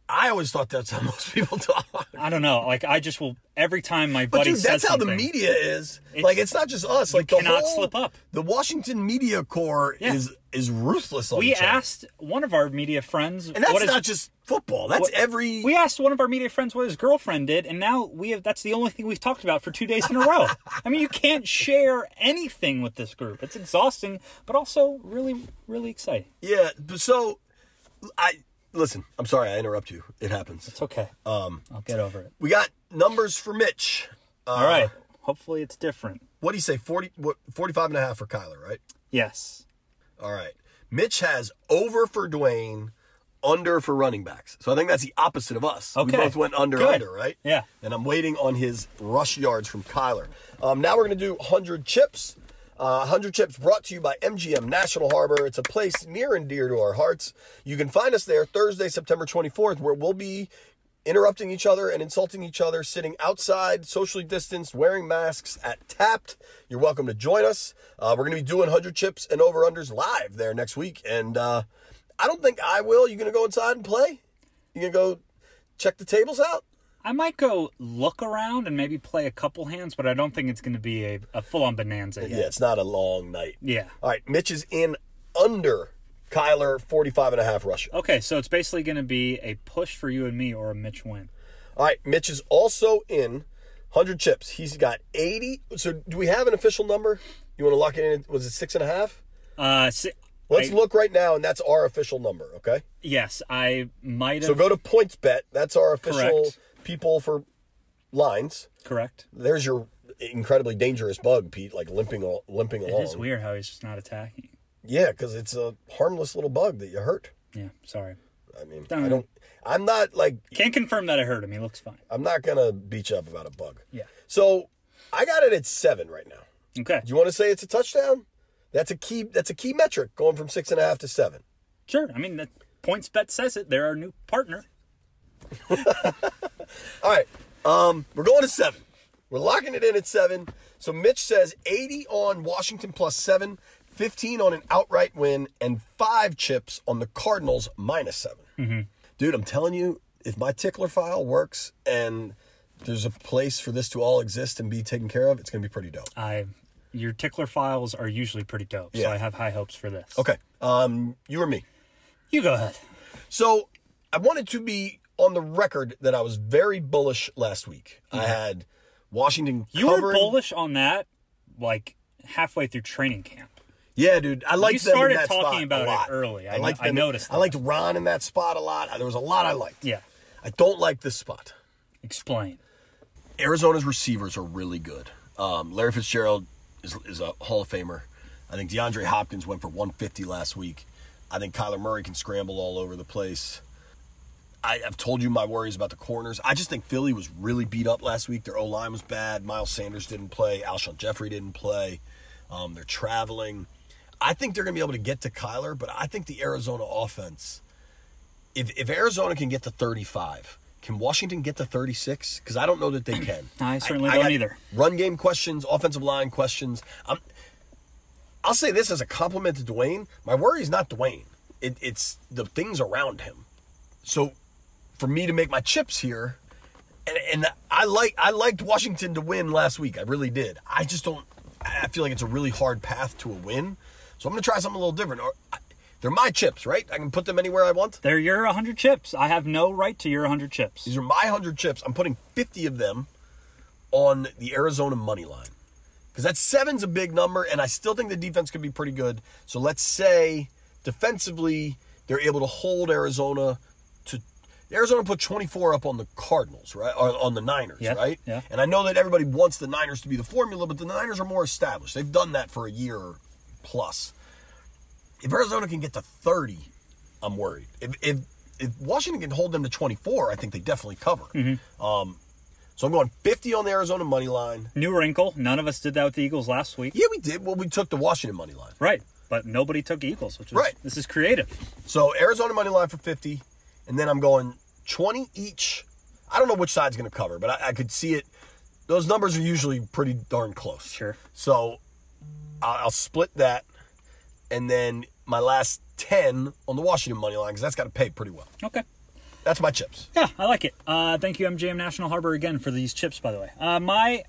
Speaker 4: I always thought that's how most people talk.
Speaker 5: I don't know. Like, I just will, every time my buddy
Speaker 4: But
Speaker 5: dude,
Speaker 4: that's how the media is.
Speaker 5: It's-
Speaker 4: like it's not just us. Like the
Speaker 5: cannot
Speaker 4: whole,
Speaker 5: slip up.
Speaker 4: The Washington media corps
Speaker 5: Yeah.
Speaker 4: is is ruthless on
Speaker 5: We asked one of our media friends,
Speaker 4: and that's
Speaker 5: what is-
Speaker 4: not just football. That's
Speaker 5: what-
Speaker 4: every.
Speaker 5: We asked one of our media friends what his girlfriend did, and now we have. That's the only thing we've talked about for two days in a row. I mean, you can't share anything with this group. It's exhausting, but also really, really exciting.
Speaker 4: yeah. but So, I listen. I'm sorry I interrupt you. It happens.
Speaker 5: It's okay. Um, I'll get over it.
Speaker 4: We got numbers for Mitch. Uh,
Speaker 5: All right. Hopefully, it's different.
Speaker 4: What do you say? 40, what, 45 and a half for Kyler, right?
Speaker 5: Yes.
Speaker 4: All right. Mitch has over for Dwayne, under for running backs. So I think that's the opposite of us.
Speaker 5: Okay.
Speaker 4: We both went under,
Speaker 5: Good.
Speaker 4: under, right?
Speaker 5: Yeah.
Speaker 4: And I'm waiting on his rush yards from Kyler. Um, now we're going to do 100 chips. Uh, 100 chips brought to you by MGM National Harbor. It's a place near and dear to our hearts. You can find us there Thursday, September 24th, where we'll be interrupting each other and insulting each other, sitting outside, socially distanced, wearing masks at Tapped. You're welcome to join us. Uh, we're going to be doing 100 chips and over unders live there next week. And uh, I don't think I will. You going to go inside and play? You going to go check the tables out?
Speaker 5: I might go look around and maybe play a couple hands, but I don't think it's going to be a, a full on bonanza yet.
Speaker 4: Yeah, it's not a long night.
Speaker 5: Yeah.
Speaker 4: All right, Mitch is in under Kyler 45 and a half rushing.
Speaker 5: Okay, so it's basically going to be a push for you and me or a Mitch win.
Speaker 4: All right, Mitch is also in 100 chips. He's got 80. So do we have an official number? You want to lock it in? Was it six and a half?
Speaker 5: Uh, si-
Speaker 4: Let's
Speaker 5: I-
Speaker 4: look right now, and that's our official number, okay?
Speaker 5: Yes, I might have.
Speaker 4: So go to PointsBet. That's our official
Speaker 5: Correct.
Speaker 4: People for lines.
Speaker 5: Correct.
Speaker 4: There's your incredibly dangerous bug, Pete, like limping limping
Speaker 5: It
Speaker 4: along.
Speaker 5: is weird how he's just not attacking.
Speaker 4: Yeah, because it's a harmless little bug that you hurt.
Speaker 5: Yeah, sorry.
Speaker 4: I mean,
Speaker 5: Don't-
Speaker 4: I don't. I'm not like
Speaker 5: Can't confirm that I heard him. He looks fine.
Speaker 4: I'm not gonna beat you up about a bug.
Speaker 5: Yeah.
Speaker 4: So I got it at seven right now.
Speaker 5: Okay.
Speaker 4: Do you want to say it's a touchdown? That's a key. That's a key metric going from six and a half to seven.
Speaker 5: Sure. I mean, the PointsBet says it. They're our new partner.
Speaker 4: All right. Um, we're going to seven. We're locking it in at seven. So Mitch says 80 on Washington plus seven, 15 on an outright win, and five chips on the Cardinals minus 7 Dude, I'm telling you, if my tickler file works and there's a place for this to all exist and be taken care of, it's going to be pretty dope.
Speaker 5: I, your tickler files are usually pretty dope, so I have high hopes for this.
Speaker 4: Okay. Um, you or me?
Speaker 5: You go ahead.
Speaker 4: So I wanted to be on the record that I was very bullish last week. I had Washington
Speaker 5: You were bullish on that, like halfway through training camp.
Speaker 4: Yeah, dude. I liked them in
Speaker 5: started
Speaker 4: that
Speaker 5: talking
Speaker 4: spot
Speaker 5: about
Speaker 4: a
Speaker 5: it early. I-
Speaker 4: liked
Speaker 5: I
Speaker 4: them-
Speaker 5: noticed
Speaker 4: I liked Ron in that spot a lot. There was a lot I liked.
Speaker 5: Yeah.
Speaker 4: I don't like this spot.
Speaker 5: Explain.
Speaker 4: Arizona's receivers are really good. Um, Larry Fitzgerald is, is a Hall of Famer. I think DeAndre Hopkins went for 150 last week. I think Kyler Murray can scramble all over the place. I, I've told you my worries about the corners. I just think Philly was really beat up last week. Their O line was bad. Miles Sanders didn't play. Alshon Jeffery didn't play. Um, they're traveling. I think they're going to be able to get to Kyler, but I think the Arizona offense, if, if Arizona can get to 35, can Washington get to 36? Because I don't know that they can.
Speaker 5: I certainly
Speaker 4: I
Speaker 5: don't either.
Speaker 4: Run game questions, offensive line questions. I'm, I'll say this as a compliment to Dwayne. My worry is not Dwayne. It, it's the things around him. So for me to make my chips here, and, and I like I liked Washington to win last week. I really did. I just don't. I feel like it's a really hard path to a win. So I'm gonna try something a little different. Or they're my chips, right? I can put them anywhere I want.
Speaker 5: They're your 100 chips. I have no right to your 100 chips.
Speaker 4: These are my 100 chips. I'm putting 50 of them on the Arizona money line. Because that seven's a big number, and I still think the defense could be pretty good. So let's say defensively, they're able to hold Arizona to. Arizona put 24 up on the Cardinals, right? Or on the Niners,
Speaker 5: Yeah,
Speaker 4: right?
Speaker 5: yeah.
Speaker 4: And I know that everybody wants the Niners to be the formula, but the Niners are more established. They've done that for a year plus. If Arizona can get to 30, I'm worried. If, if if Washington can hold them to 24, I think they definitely cover.
Speaker 5: Mm-hmm.
Speaker 4: Um, so I'm going 50 on the Arizona money line.
Speaker 5: New wrinkle. None of us did that with the Eagles last week.
Speaker 4: Yeah, we did. Well, we took the Washington money line.
Speaker 5: Right. But nobody took Eagles, which was
Speaker 4: Right.
Speaker 5: this is creative.
Speaker 4: So Arizona money line for 50, and then I'm going 20 each. I don't know which side's going to cover, but I, I could see it. Those numbers are usually pretty darn close.
Speaker 5: Sure.
Speaker 4: So I'll, I'll split that, and then my last ten on the Washington money line because that's got to pay pretty well.
Speaker 5: Okay.
Speaker 4: That's my chips.
Speaker 5: Yeah, I like it. Uh, thank you, MGM National Harbor, again for these chips, by the way. Uh, my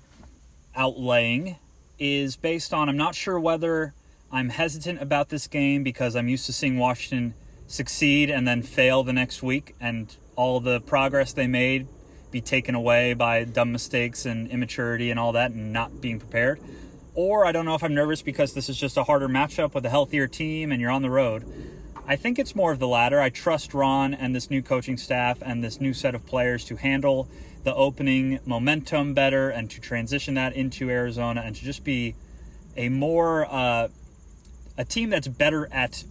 Speaker 5: outlaying is based on I'm not sure whether I'm hesitant about this game because I'm used to seeing Washington succeed and then fail the next week and all the progress they made be taken away by dumb mistakes and immaturity and all that and not being prepared. Or I don't know if I'm nervous because this is just a harder matchup with a healthier team and you're on the road. I think it's more of the latter. I trust Ron and this new coaching staff and this new set of players to handle the opening momentum better and to transition that into Arizona and to just be a more uh, a team that's better at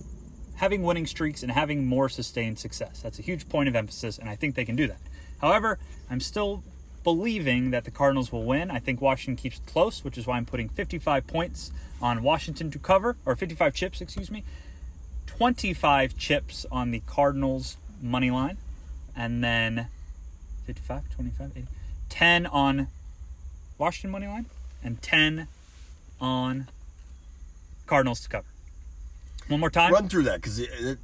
Speaker 5: having winning streaks and having more sustained success. That's a huge point of emphasis, and I think they can do that. However, I'm still believing that the Cardinals will win. I think Washington keeps close, which is why I'm putting 55 points on Washington to cover, or 55 chips, excuse me. 25 chips on the Cardinals money line, and then 55, 25, 80, 10 on Washington money line, and 10 on Cardinals to cover. One more time.
Speaker 4: Run through that because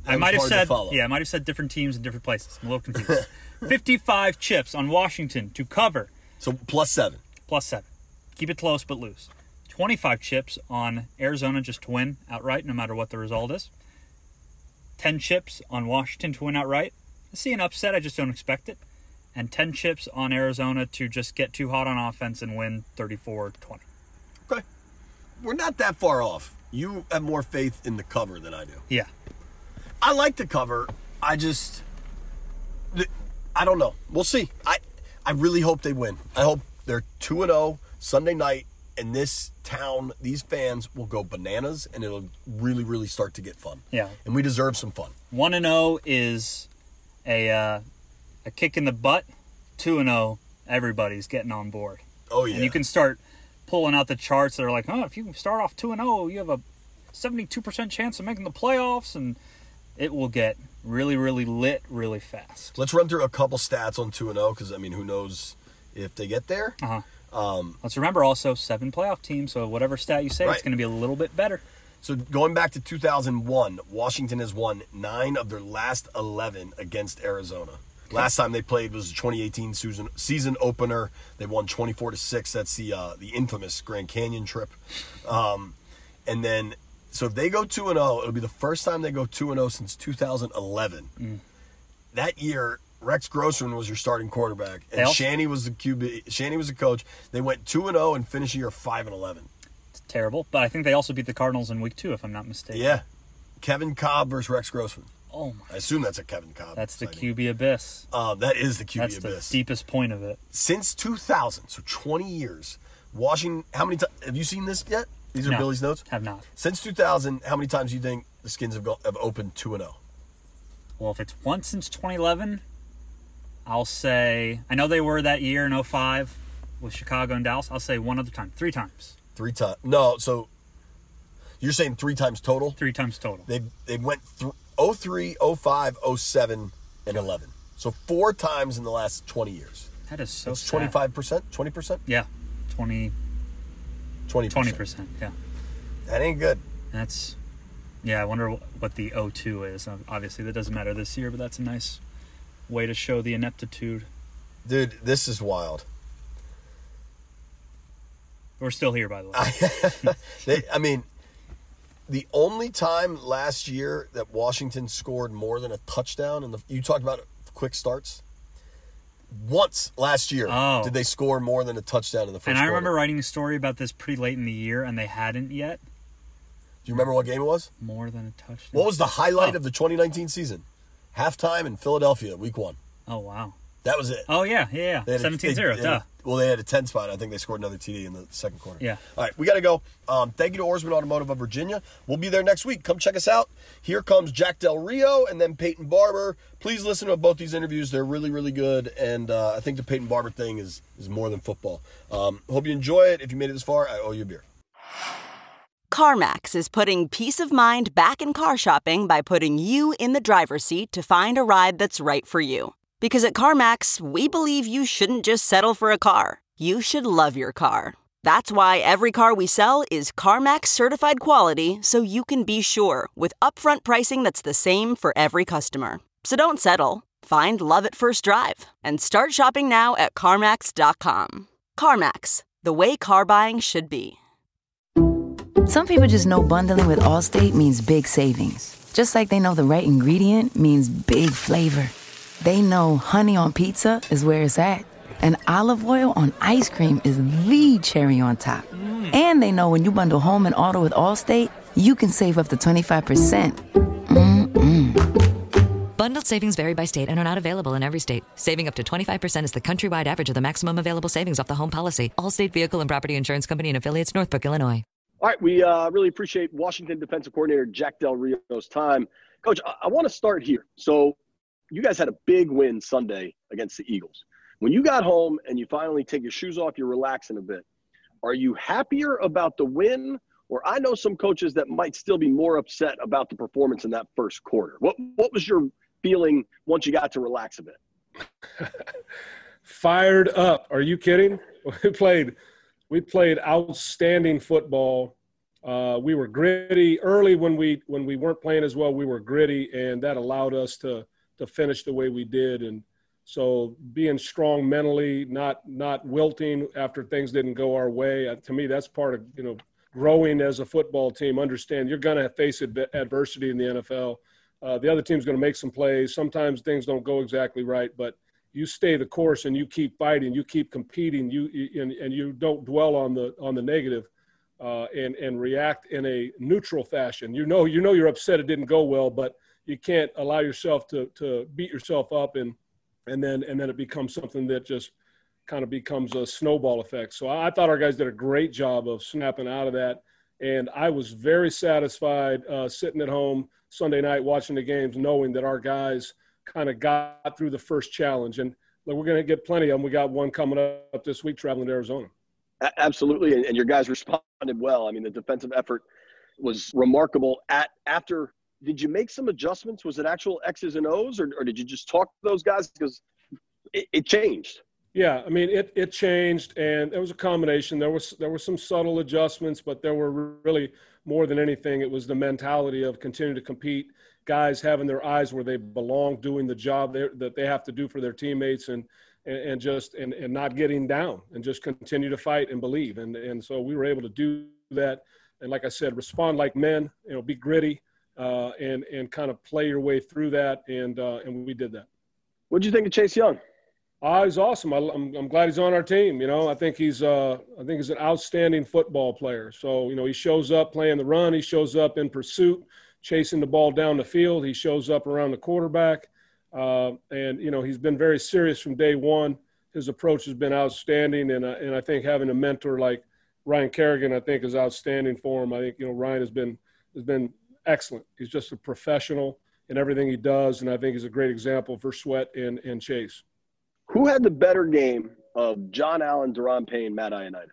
Speaker 5: I might have
Speaker 4: was hard to
Speaker 5: said yeah, I might have said different teams in different places. I'm a little confused. 55 chips on Washington to cover
Speaker 4: So plus seven.
Speaker 5: plus 7. Keep it close but lose. 25 chips on Arizona just to win outright no matter what the result is. 10 chips on Washington to win outright. I see an upset, I just don't expect it. And 10 chips on Arizona to just get too hot on offense and win 34-20.
Speaker 4: Okay. We're not that far off. You have more faith in the cover than I do.
Speaker 5: Yeah.
Speaker 4: I like the cover. I just, I don't know. We'll see. I, I really hope they win. I hope they're two and zero Sunday night, and this town, these fans will go bananas, and it'll really, really start to get fun.
Speaker 5: Yeah.
Speaker 4: And we deserve some fun.
Speaker 5: 1 and 0 is a uh, a kick in the butt. 2 and 0 everybody's getting on board.
Speaker 4: Oh yeah.
Speaker 5: And you can start pulling out the charts that are like, oh, if you start off 2 and 0, you have a 72% chance of making the playoffs and it will get really really lit really fast.
Speaker 4: Let's run through a couple stats on two and zero because I mean, who knows if they get there?
Speaker 5: Uh-huh. Let's remember also seven playoff teams, so whatever stat you say,
Speaker 4: Right.
Speaker 5: it's going to be a little bit better.
Speaker 4: So going back to 2001, Washington has won nine of their last 11 against Arizona. Last time they played was the 2018 season season opener. They won 24 to six. That's the uh, the infamous Grand Canyon trip. Um, and then, so if they go two and zero, it'll be the first time they go two and zero since 2011. That year, Rex Grossman was your starting quarterback, and
Speaker 5: also-
Speaker 4: Shanny was the QB. Shanny was the coach. They went two and zero and finished the year five and 11.
Speaker 5: It's terrible, but I think they also beat the Cardinals in week two, if I'm not mistaken.
Speaker 4: Yeah, Kevin Kolb versus Rex Grossman.
Speaker 5: Oh my.
Speaker 4: I assume that's a Kevin Kolb.
Speaker 5: That's the
Speaker 4: sighting.
Speaker 5: QB abyss.
Speaker 4: Uh, that is the QB
Speaker 5: That's
Speaker 4: abyss.
Speaker 5: the deepest point of it.
Speaker 4: Since 2000, so 20 years, Washington. How many times have you seen this yet? These are
Speaker 5: No,
Speaker 4: Billy's notes.
Speaker 5: Have not.
Speaker 4: Since 2000, how many times do you think the Skins have, go, have opened two and oh? zero?
Speaker 5: Well, if it's once since 2011, I'll say I know they were that year in 05 with Chicago and Dallas. I'll say one other time, three times,
Speaker 4: Three times. No, so you're saying three times total?
Speaker 5: three times total.
Speaker 4: They they went th- 03, 05, 07, and 11. So four times in the last 20 years.
Speaker 5: That is so.
Speaker 4: It's
Speaker 5: sad.
Speaker 4: 25%, 20%,
Speaker 5: Yeah, 20
Speaker 4: 20%.
Speaker 5: percent. Yeah,
Speaker 4: That ain't good.
Speaker 5: that's. Yeah, I wonder what the 02 is. Obviously, that doesn't matter this year, but that's a nice way to show the ineptitude.
Speaker 4: Dude, this is wild.
Speaker 5: We're still here, by the way.
Speaker 4: They, I mean, the only time last year that Washington scored more than a touchdown and you talked about quick starts. Once last year
Speaker 5: Oh.
Speaker 4: did they score more than a touchdown in the first
Speaker 5: and I remember writing a story about this pretty late in the year, and they hadn't yet.
Speaker 4: Do you remember what game it was?
Speaker 5: More than a touchdown.
Speaker 4: What was the highlight
Speaker 5: Oh.
Speaker 4: of the 2019 season? Halftime in Philadelphia, week one.
Speaker 5: Oh wow.
Speaker 4: That was it.
Speaker 5: Oh yeah, yeah, yeah.
Speaker 4: They had a-
Speaker 5: 17-0.
Speaker 4: they- they had a-
Speaker 5: duh.
Speaker 4: Well, they had a 10 spot. I think they scored another TD in the second quarter.
Speaker 5: Yeah.
Speaker 4: All right, we got to go. Um, thank you to Ourisman Automotive of Virginia. We'll be there next week. Come check us out. Here comes Jack Del Rio and then Peyton Barber. Please listen to both these interviews. They're really, really good. And uh, I think the Peyton Barber thing is, is more than football. Um, hope you enjoy it. If you made it this far, I owe you a beer.
Speaker 8: CarMax is putting peace of mind back in car shopping by putting you in the driver's seat to find a ride that's right for you. Because at CarMax, we believe you shouldn't just settle for a car, you should love your car. That's why every car we sell is CarMax certified quality so you can be sure with upfront pricing that's the same for every customer. So don't settle. Find love at first drive and start shopping now at CarMax.com. CarMax, the way car buying should be.
Speaker 9: Some people just know bundling with Allstate means big savings, just like they know the right ingredient means big flavor. They know honey on pizza is where it's at and olive oil on ice cream is the cherry on top. Mm. And they know when you bundle home and auto with Allstate, you can save up to 25%. Mm-mm.
Speaker 10: Bundled savings vary by state and are not available in every state. Saving up to 25% is the countrywide average of the maximum available savings off the home policy. Allstate Vehicle and Property Insurance Company and affiliates, Northbrook, Illinois.
Speaker 4: All right, we uh, really appreciate Washington defensive coordinator Jack Del Rio's time. Coach, I, I want to start here. So, you guys had a big win Sunday against the Eagles. When you got home and you finally take your shoes off, you're relaxing a bit. Are you happier about the win? Or I know some coaches that might still be more upset about the performance in that first quarter. What what was your feeling once you got to relax a bit?
Speaker 11: Fired up. Are you kidding? We played we played outstanding football. Uh, we were gritty early when we when we weren't playing as well. We were gritty, and that allowed us to to finish the way we did. And so being strong mentally, not not wilting after things didn't go our way, uh, to me that's part of you know growing as a football team. Understand you're going to face adversity in the NFL. Uh, the other team's going to make some plays. Sometimes things don't go exactly right, but you stay the course and you keep fighting, you keep competing, you and, and you don't dwell on the on the negative, uh, and and react in a neutral fashion. You know you know you're upset it didn't go well, but you can't allow yourself to to beat yourself up and and then and then it becomes something that just kind of becomes a snowball effect. So I, I thought our guys did a great job of snapping out of that, and I was very satisfied uh, sitting at home Sunday night watching the games, knowing that our guys kind of got through the first challenge. And Look, we're going to get plenty of them. We got one coming up this week traveling to Arizona.
Speaker 4: Absolutely, and your guys responded well. I mean, the defensive effort was remarkable. At after did you make some adjustments? Was it actual X's and O's, or, or did you just talk to those guys because it, it, changed?
Speaker 11: Yeah, I mean it it changed, and it was a combination. There was there were some subtle adjustments, but there were really more than anything, it was the mentality of continuing to compete. Guys having their eyes where they belong, doing the job that they have to do for their teammates, and and, just and, and not getting down, and just continue to fight and believe. And and so we were able to do that. And like I said, respond like men. You know, be gritty uh, and and kind of play your way through that. And uh, and we did that.
Speaker 4: What did you think of Chase Young?
Speaker 11: Uh, he's awesome. I, am I'm, I'm glad he's on our team. You know, I think he's uh, I think he's an outstanding football player. So you know, he shows up playing the run. He shows up in pursuit, chasing the ball down the field. He shows up around the quarterback, uh, and you know, he's been very serious from day one. His approach has been outstanding, and uh, and I think having a mentor like Ryan Kerrigan, I think, is outstanding for him. I think you know Ryan has been has been excellent. He's just a professional in everything he does, and I think he's a great example for Sweat and, and Chase.
Speaker 4: Who had the better game of John Allen, Daron Payne, Matt Ioannidis?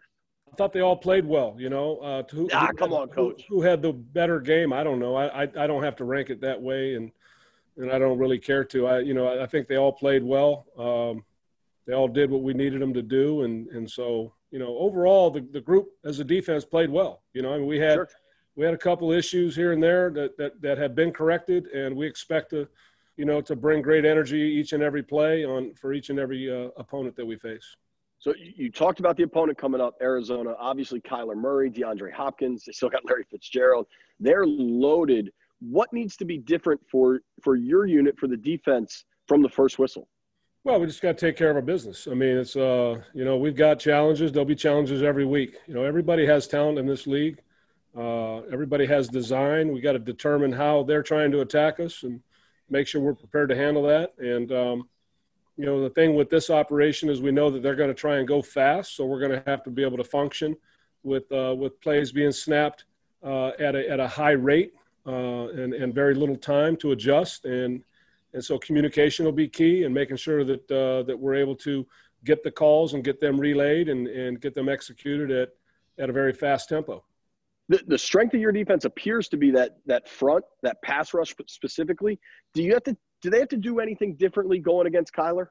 Speaker 11: I thought they all played well. You know, uh,
Speaker 4: who, ah, who, come on, coach.
Speaker 11: Who, who, had the better game? I don't know. I, I, I don't have to rank it that way, and and I don't really care to. I you know I think they all played well. Um, they all did what we needed them to do, and and so you know overall the, the group as a defense played well. You know, I mean we had. Sure we had a couple issues here and there that, that, that have been corrected, and we expect to, you know, to bring great energy each and every play on for each and every uh, opponent that we face.
Speaker 4: So you talked about the opponent coming up, Arizona. Obviously, Kyler Murray, DeAndre Hopkins. They still got Larry Fitzgerald. They're loaded. What needs to be different for for your unit for the defense from the first whistle?
Speaker 11: Well, we just got to take care of our business. I mean, it's uh, you know, we've got challenges. There'll be challenges every week. You know, everybody has talent in this league. Uh, everybody has design. We got to determine how they're trying to attack us and make sure we're prepared to handle that. And um, you know, the thing with this operation is we know that they're going to try and go fast, so we're going to have to be able to function with uh, with plays being snapped uh, at a at a high rate uh, and and very little time to adjust. And and so communication will be key, and making sure that uh, that we're able to get the calls and get them relayed and and get them executed at at a very fast tempo
Speaker 4: the, the strength of your defense appears to be that that front, that pass rush specifically. Do you have to do they have to do anything differently going against Kyler?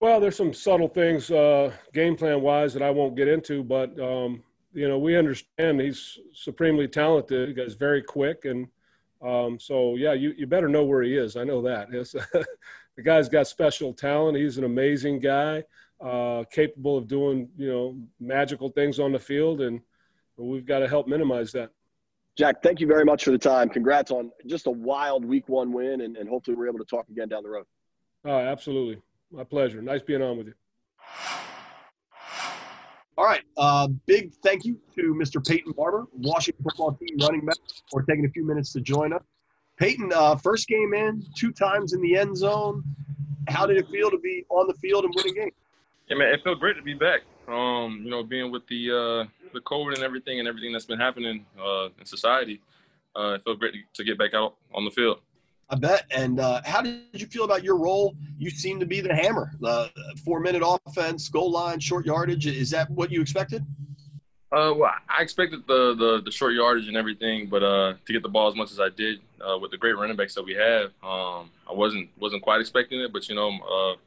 Speaker 11: Well, there's some subtle things uh, game plan wise that I won't get into, but um, you know, we understand he's supremely talented. He's very quick, and um, so yeah, you you better know where he is. I know that. the guy's got special talent. He's an amazing guy, uh, capable of doing you know magical things on the field, and we've got to help minimize that.
Speaker 4: Jack, thank you very much for the time. Congrats on just a wild week one win, and, and hopefully we're able to talk again down the road.
Speaker 11: Oh, absolutely. My pleasure. Nice being on with you.
Speaker 4: All right. Uh, big thank you to Mr. Peyton Barber, Washington football team running back, for taking a few minutes to join us. Peyton, uh, first game in, two times in the end zone. How did it feel to be on the field and winning game?
Speaker 12: Yeah, man, it felt great to be back. Um, you know, being with the uh, the COVID and everything and everything that's been happening uh, in society, uh, it felt great to, to, get back out on the field.
Speaker 4: I bet. And uh, how did you feel about your role? You seem to be the hammer, the four minute offense, goal line, short yardage. Is that what you expected?
Speaker 12: Uh, well, I expected the, the, the short yardage and everything, but uh, to get the ball as much as I did uh, with the great running backs that we have, um, I wasn't wasn't quite expecting it. But you know,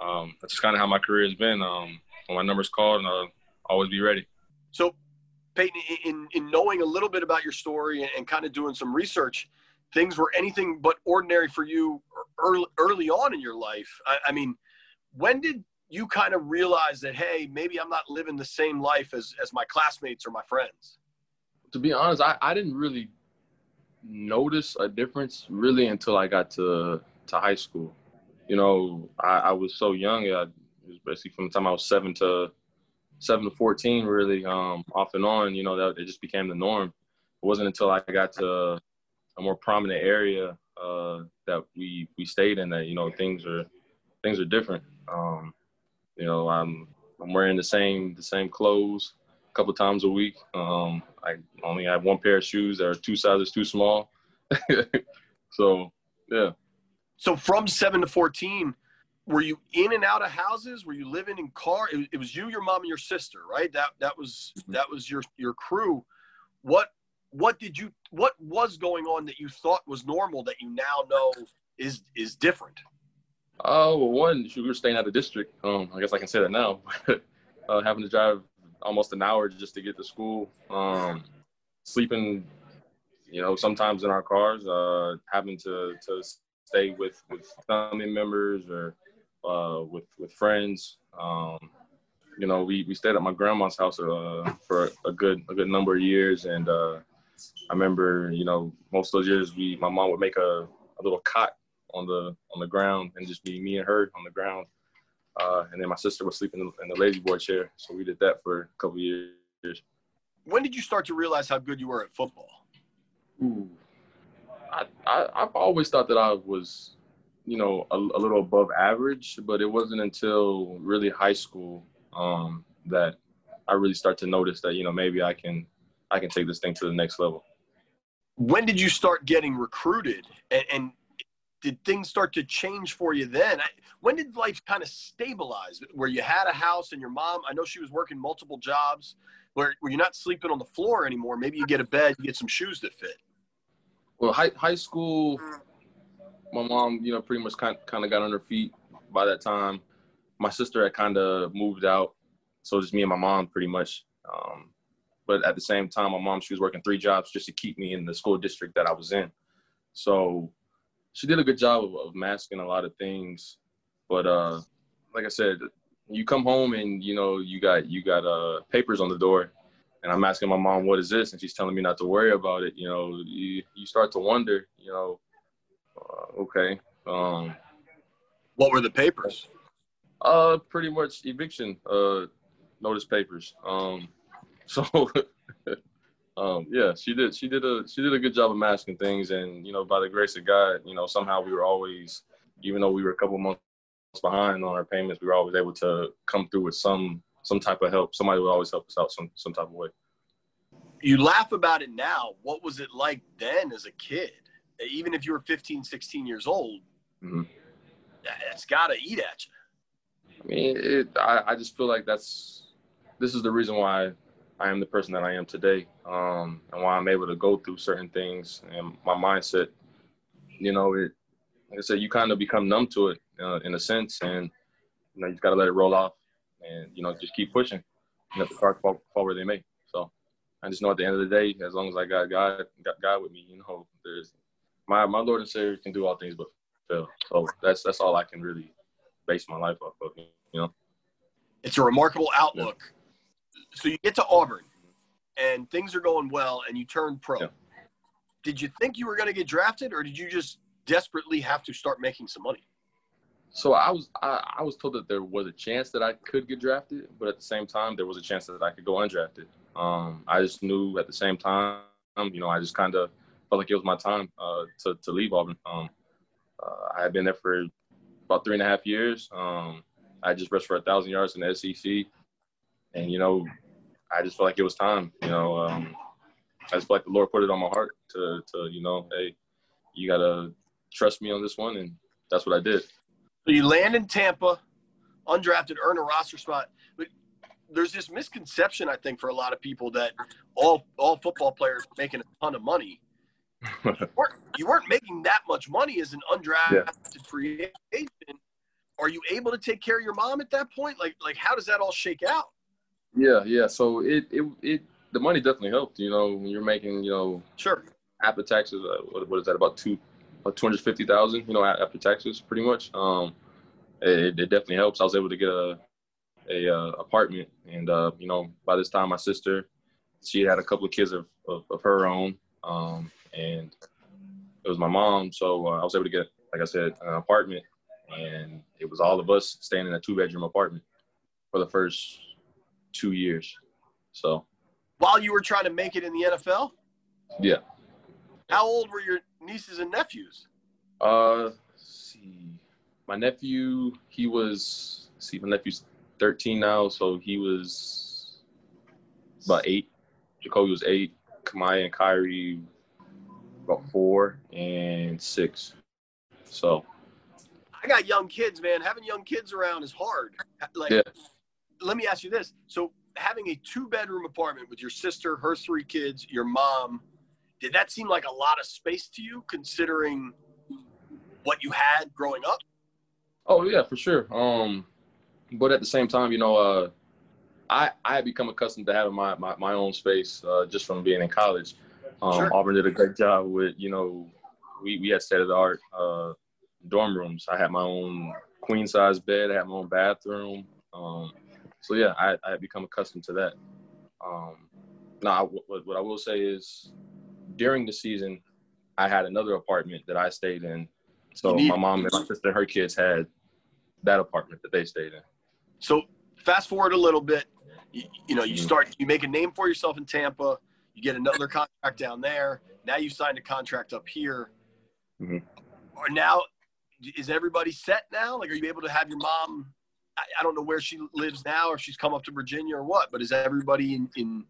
Speaker 12: uh, um, that's just kind of how my career has been. Um, when my number's called, and I'll always be ready.
Speaker 4: So, Peyton, in in knowing a little bit about your story and, and kind of doing some research, things were anything but ordinary for you early, early on in your life. I, I mean, when did you kind of realize that, hey, maybe I'm not living the same life as, as my classmates or my friends?
Speaker 12: To be honest, I, I didn't really notice a difference really until I got to, to high school. You know, I, I was so young. I, it was basically from the time I was seven to seven to 14, really, um, off and on, you know, that it just became the norm. It wasn't until I got to a more prominent area uh, that we we stayed in that you know things are things are different. Um, you know, I'm I'm wearing the same the same clothes a couple times a week. Um, I only have one pair of shoes that are two sizes too small. so yeah.
Speaker 4: So from seven to fourteen, were you in and out of houses? Were you living in car? It, it was you, your mom, and your sister, right? That that was mm-hmm. that was your your crew. What what did you what was going on that you thought was normal that you now know is is different?
Speaker 12: Oh, well, one, we were staying out of district. Um, I guess I can say that now. uh, having to drive almost an hour just to get to school. Um, sleeping, you know, sometimes in our cars. Uh, having to to stay with with family members or uh, with with friends. Um, you know, we, we stayed at my grandma's house uh, for a good a good number of years, and uh, I remember, you know, most of those years, we my mom would make a, a little cot on the on the ground and just be me and her on the ground, uh, and then my sister would sleep in the, in the La-Z-Boy chair. So we did that for a couple years.
Speaker 4: When did you start to realize how good you were at football?
Speaker 12: Ooh, I, I I've always thought that I was, you know, a, a little above average, but it wasn't until really high school um, that I really start to notice that you know maybe I can I can take this thing to the next level.
Speaker 4: When did you start getting recruited, and, and did things start to change for you then? When did life kind of stabilize? Where you had a house and your mom, I know she was working multiple jobs, where, where you're not sleeping on the floor anymore. Maybe you get a bed, you get some shoes that fit.
Speaker 12: Well, high, high school, my mom, you know, pretty much kind, kind of got on her feet by that time. My sister had kind of moved out. So just me and my mom pretty much. Um, but at the same time, my mom, she was working three jobs just to keep me in the school district that I was in. So she did a good job of, of masking a lot of things. But uh, like I said, you come home and you know you got you got uh, papers on the door, and I'm asking my mom what is this, and she's telling me not to worry about it. You know, you you start to wonder. You know, uh, okay. Um,
Speaker 4: what were the papers?
Speaker 12: Uh, pretty much eviction uh notice papers. Um, So, um, yeah, she did. She did a she did a good job of masking things, and you know, by the grace of God, you know, somehow we were always, even though we were a couple months behind on our payments, we were always able to come through with some some type of help. Somebody would always help us out some some type of way.
Speaker 4: You laugh about it now. What was it like then as a kid? Even if you were 15, 16 years old, mm-hmm. that's got to eat at you.
Speaker 12: I mean, it, I, I just feel like that's this is the reason why I am the person that I am today, um, and why I'm able to go through certain things and my mindset. You know, it like I said, you kind of become numb to it uh, in a sense, and you know, you got to let it roll off, and you know, just keep pushing, and let the cards fall, fall where they may. So I just know at the end of the day, as long as I got God, got God with me, you know, there's my my Lord and Savior can do all things but fail. So that's that's all I can really base my life off of. You know,
Speaker 4: it's a remarkable outlook. Yeah. So you get to Auburn, and things are going well, and you turn pro. Yeah. Did you think you were going to get drafted, or did you just desperately have to start making some money?
Speaker 12: So I was I, I, was told that there was a chance that I could get drafted, but at the same time there was a chance that I could go undrafted. Um, I just knew at the same time, you know, I just kind of felt like it was my time uh, to to leave Auburn. Um, uh, I had been there for about three and a half years. Um, I just rushed for a thousand yards in the SEC, and you know, I just felt like it was time. You know, um, I just felt like the Lord put it on my heart to to you know, hey, you gotta trust me on this one, and that's what I did.
Speaker 4: So you land in Tampa, undrafted, earn a roster spot. But there's this misconception, I think, for a lot of people that all all football players making a ton of money. You, weren't, you, weren't, making that much money as an undrafted yeah. free agent. Are you able to take care of your mom at that point? Like, like how does that all shake out?
Speaker 12: Yeah, yeah. So it it it the money definitely helped. You know, when you're making, you know,
Speaker 4: sure
Speaker 12: after taxes, uh, what, what is that about two like 250,000, you know, after taxes, pretty much. Um, it, it, definitely helps. I was able to get a a uh, apartment, and uh, you know, by this time, my sister, she had a couple of kids of, of, of her own, um, and it was my mom, so uh, I was able to get, like I said, an apartment, and it was all of us staying in a two bedroom apartment for the first two years. So,
Speaker 4: while you were trying to make it in the NFL,
Speaker 12: yeah.
Speaker 4: How old were your nieces and nephews?
Speaker 12: Uh, see, my nephew, he was see, my nephew's 13 now, so he was about eight. Jacoby was eight. Kamaya and Kyrie about four and six. So
Speaker 4: I got young kids, man. Having young kids around is hard. Like, yeah. let me ask you this: so having a two-bedroom apartment with your sister, her three kids, your mom did that seem like a lot of space to you considering what you had growing up?
Speaker 12: Oh yeah, for sure. Um, but at the same time, you know, uh, I I had become accustomed to having my my, my own space uh, just from being in college. Um, sure. Auburn did a great job with you know we we had state of the art uh, dorm rooms. I had my own queen size bed. I had my own bathroom. Um, so yeah, I I had become accustomed to that. Um, now, what, what I will say is during the season, I had another apartment that I stayed in. So my mom and my sister, her kids had that apartment that they stayed in.
Speaker 4: So fast forward a little bit, you, you know, you mm-hmm. start, you make a name for yourself in Tampa. You get another contract down there. Now you signed a contract up here. Mm-hmm. Or now, is everybody set now? Like, are you able to have your mom? I, I don't know where she lives now, or she's come up to Virginia or what. But is everybody in, in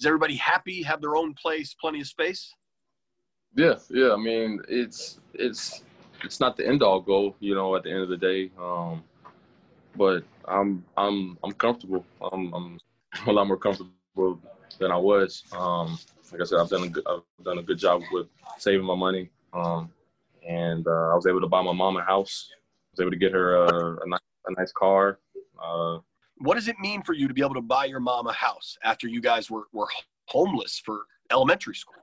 Speaker 4: is everybody happy? Have their own place, plenty of space?
Speaker 12: Yeah, yeah. I mean, it's it's it's not the end all goal, you know. At the end of the day, um, but I'm I'm I'm comfortable. I'm I'm a lot more comfortable than I was. Um, like I said, I've done a good I've done a good job with saving my money, um, and uh, I was able to buy my mom a house. I was able to get her a, a, nice, a nice car. Uh,
Speaker 4: what does it mean for you to be able to buy your mom a house after you guys were, were homeless for elementary school?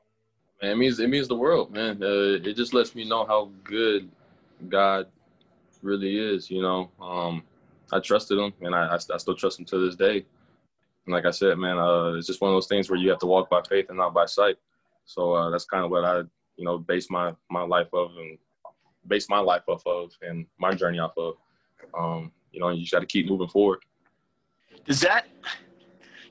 Speaker 12: Man, it means it means the world, man. Uh, it just lets me know how good God really is. You know, um, I trusted him, and I, I, I, still trust him to this day. And like I said, man, uh, it's just one of those things where you have to walk by faith and not by sight. So uh, that's kind of what I, you know, base my my life of and base my life off of and my journey off of. Um, you know, you just got to keep moving forward.
Speaker 4: Does that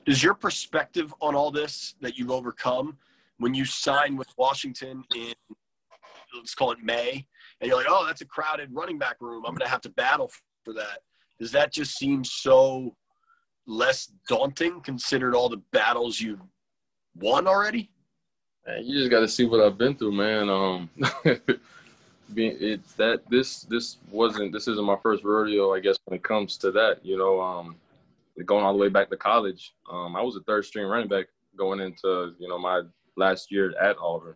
Speaker 4: does your perspective on all this that you've overcome when you sign with Washington in let's call it May, and you're like, oh, that's a crowded running back room. I'm going to have to battle for that. Does that just seem so less daunting considered all the battles you've won already?
Speaker 12: Man, you just got to see what I've been through, man. Um, being it that this this wasn't this isn't my first rodeo, I guess, when it comes to that. You know, um, going all the way back to college. Um, I was a third string running back going into you know my last year at Auburn.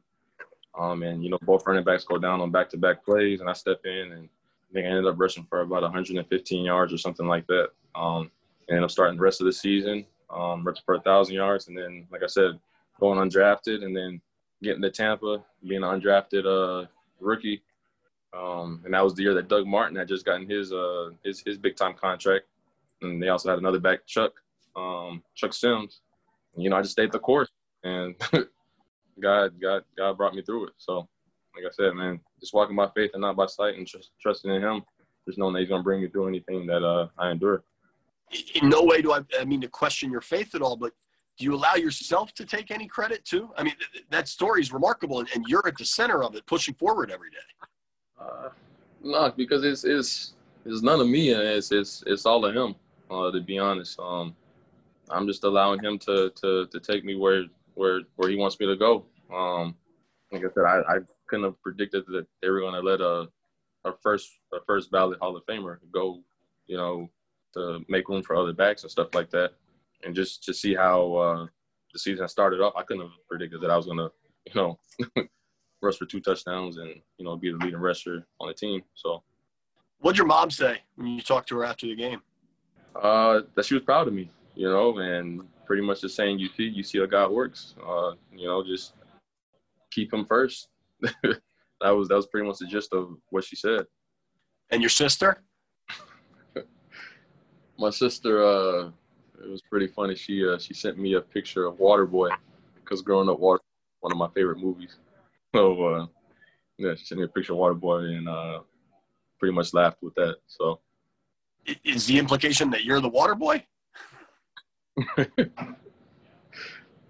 Speaker 12: Um, and you know both running backs go down on back to back plays, and I step in and I think I ended up rushing for about 115 yards or something like that. Um, and I'm starting the rest of the season. um, rushed for a thousand yards, and then like I said, going undrafted, and then getting to Tampa, being an undrafted uh, rookie, um, and that was the year that Doug Martin had just gotten his uh, his his big time contract, and they also had another back, Chuck um, Chuck Sims. And, you know, I just stayed the course, and God God God brought me through it. So, like I said, man, just walking by faith and not by sight, and just trusting in Him, just knowing that He's gonna bring me through anything that uh, I endure.
Speaker 4: In no way do I, I mean to question your faith at all, but do you allow yourself to take any credit too? I mean, th- that story is remarkable, and, and, you're at the center of it, pushing forward every day.
Speaker 12: Uh, no, because it's it's it's none of me, and it's it's it's all of him. Uh, to be honest, um, I'm just allowing him to to to take me where where where he wants me to go. Um, like I said, I, I couldn't have predicted that they were going to let a a first a first ballot Hall of Famer go, you know, to make room for other backs and stuff like that and just to see how uh, the season started off, I couldn't have predicted that I was gonna, you know, rush for two touchdowns and you know be the leading rusher on the team. So,
Speaker 4: what'd your mom say when you talked to her after the game?
Speaker 12: Uh, that she was proud of me, you know, and pretty much just saying you see you see how God works. Uh, you know, just keep him first. that was that was pretty much the gist of what she said.
Speaker 4: And your sister?
Speaker 12: My sister, uh, it was pretty funny. She uh, she sent me a picture of Waterboy because growing up, Water one of my favorite movies. So uh, yeah, she sent me a picture of Waterboy and uh, pretty much laughed with that. So
Speaker 4: is the implication that you're the Waterboy?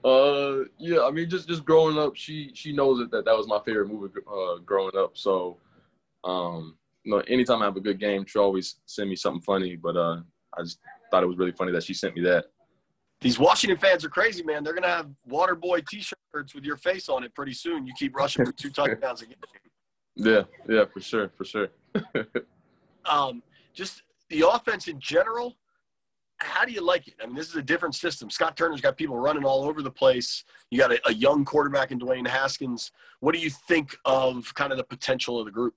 Speaker 12: uh, yeah. I mean, just just growing up, she she knows that that, that was my favorite movie uh, growing up. So um, you know, anytime I have a good game, she always send me something funny. But uh, I just thought it was really funny that she sent me that.
Speaker 4: These Washington fans are crazy, man. They're gonna have Waterboy T-shirts with your face on it pretty soon. You keep rushing for two touchdowns a game.
Speaker 12: Yeah, yeah, for sure, for sure.
Speaker 4: um, just the offense in general. How do you like it? I mean, this is a different system. Scott Turner's got people running all over the place. You got a, a young quarterback in Dwayne Haskins. What do you think of kind of the potential of the group?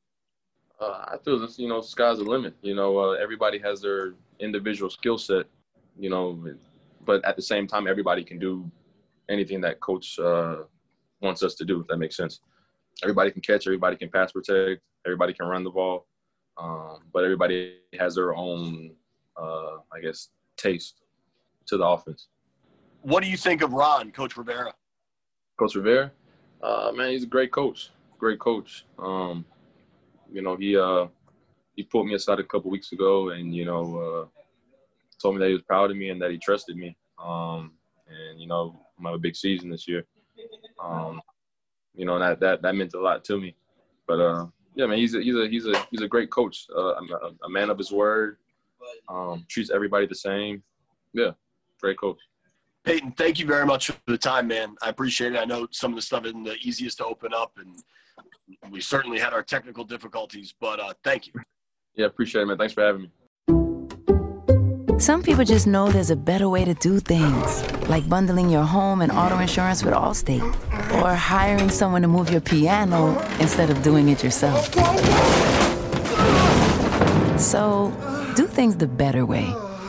Speaker 12: Uh, I feel this, you know, sky's the limit. You know, uh, everybody has their individual skill set, you know, but at the same time, everybody can do anything that coach uh, wants us to do, if that makes sense. Everybody can catch, everybody can pass protect, everybody can run the ball, um, but everybody has their own, uh, I guess, taste to the offense.
Speaker 4: What do you think of Ron, Coach Rivera?
Speaker 12: Coach Rivera, uh, man, he's a great coach. Great coach. Um, you know, he uh, he pulled me aside a couple weeks ago, and you know, uh, told me that he was proud of me and that he trusted me. Um, and you know, I'm have a big season this year. Um, you know, that that that meant a lot to me. But uh, yeah, man, he's a he's a he's a he's a great coach. Uh, a, a man of his word. Um, treats everybody the same. Yeah, great coach.
Speaker 4: Peyton, thank you very much for the time, man. I appreciate it. I know some of the stuff isn't the easiest to open up, and we certainly had our technical difficulties, but uh, thank you.
Speaker 12: Yeah, appreciate it, man. Thanks for having me.
Speaker 9: Some people just know there's a better way to do things, like bundling your home and auto insurance with Allstate, or hiring someone to move your piano instead of doing it yourself. So, do things the better way.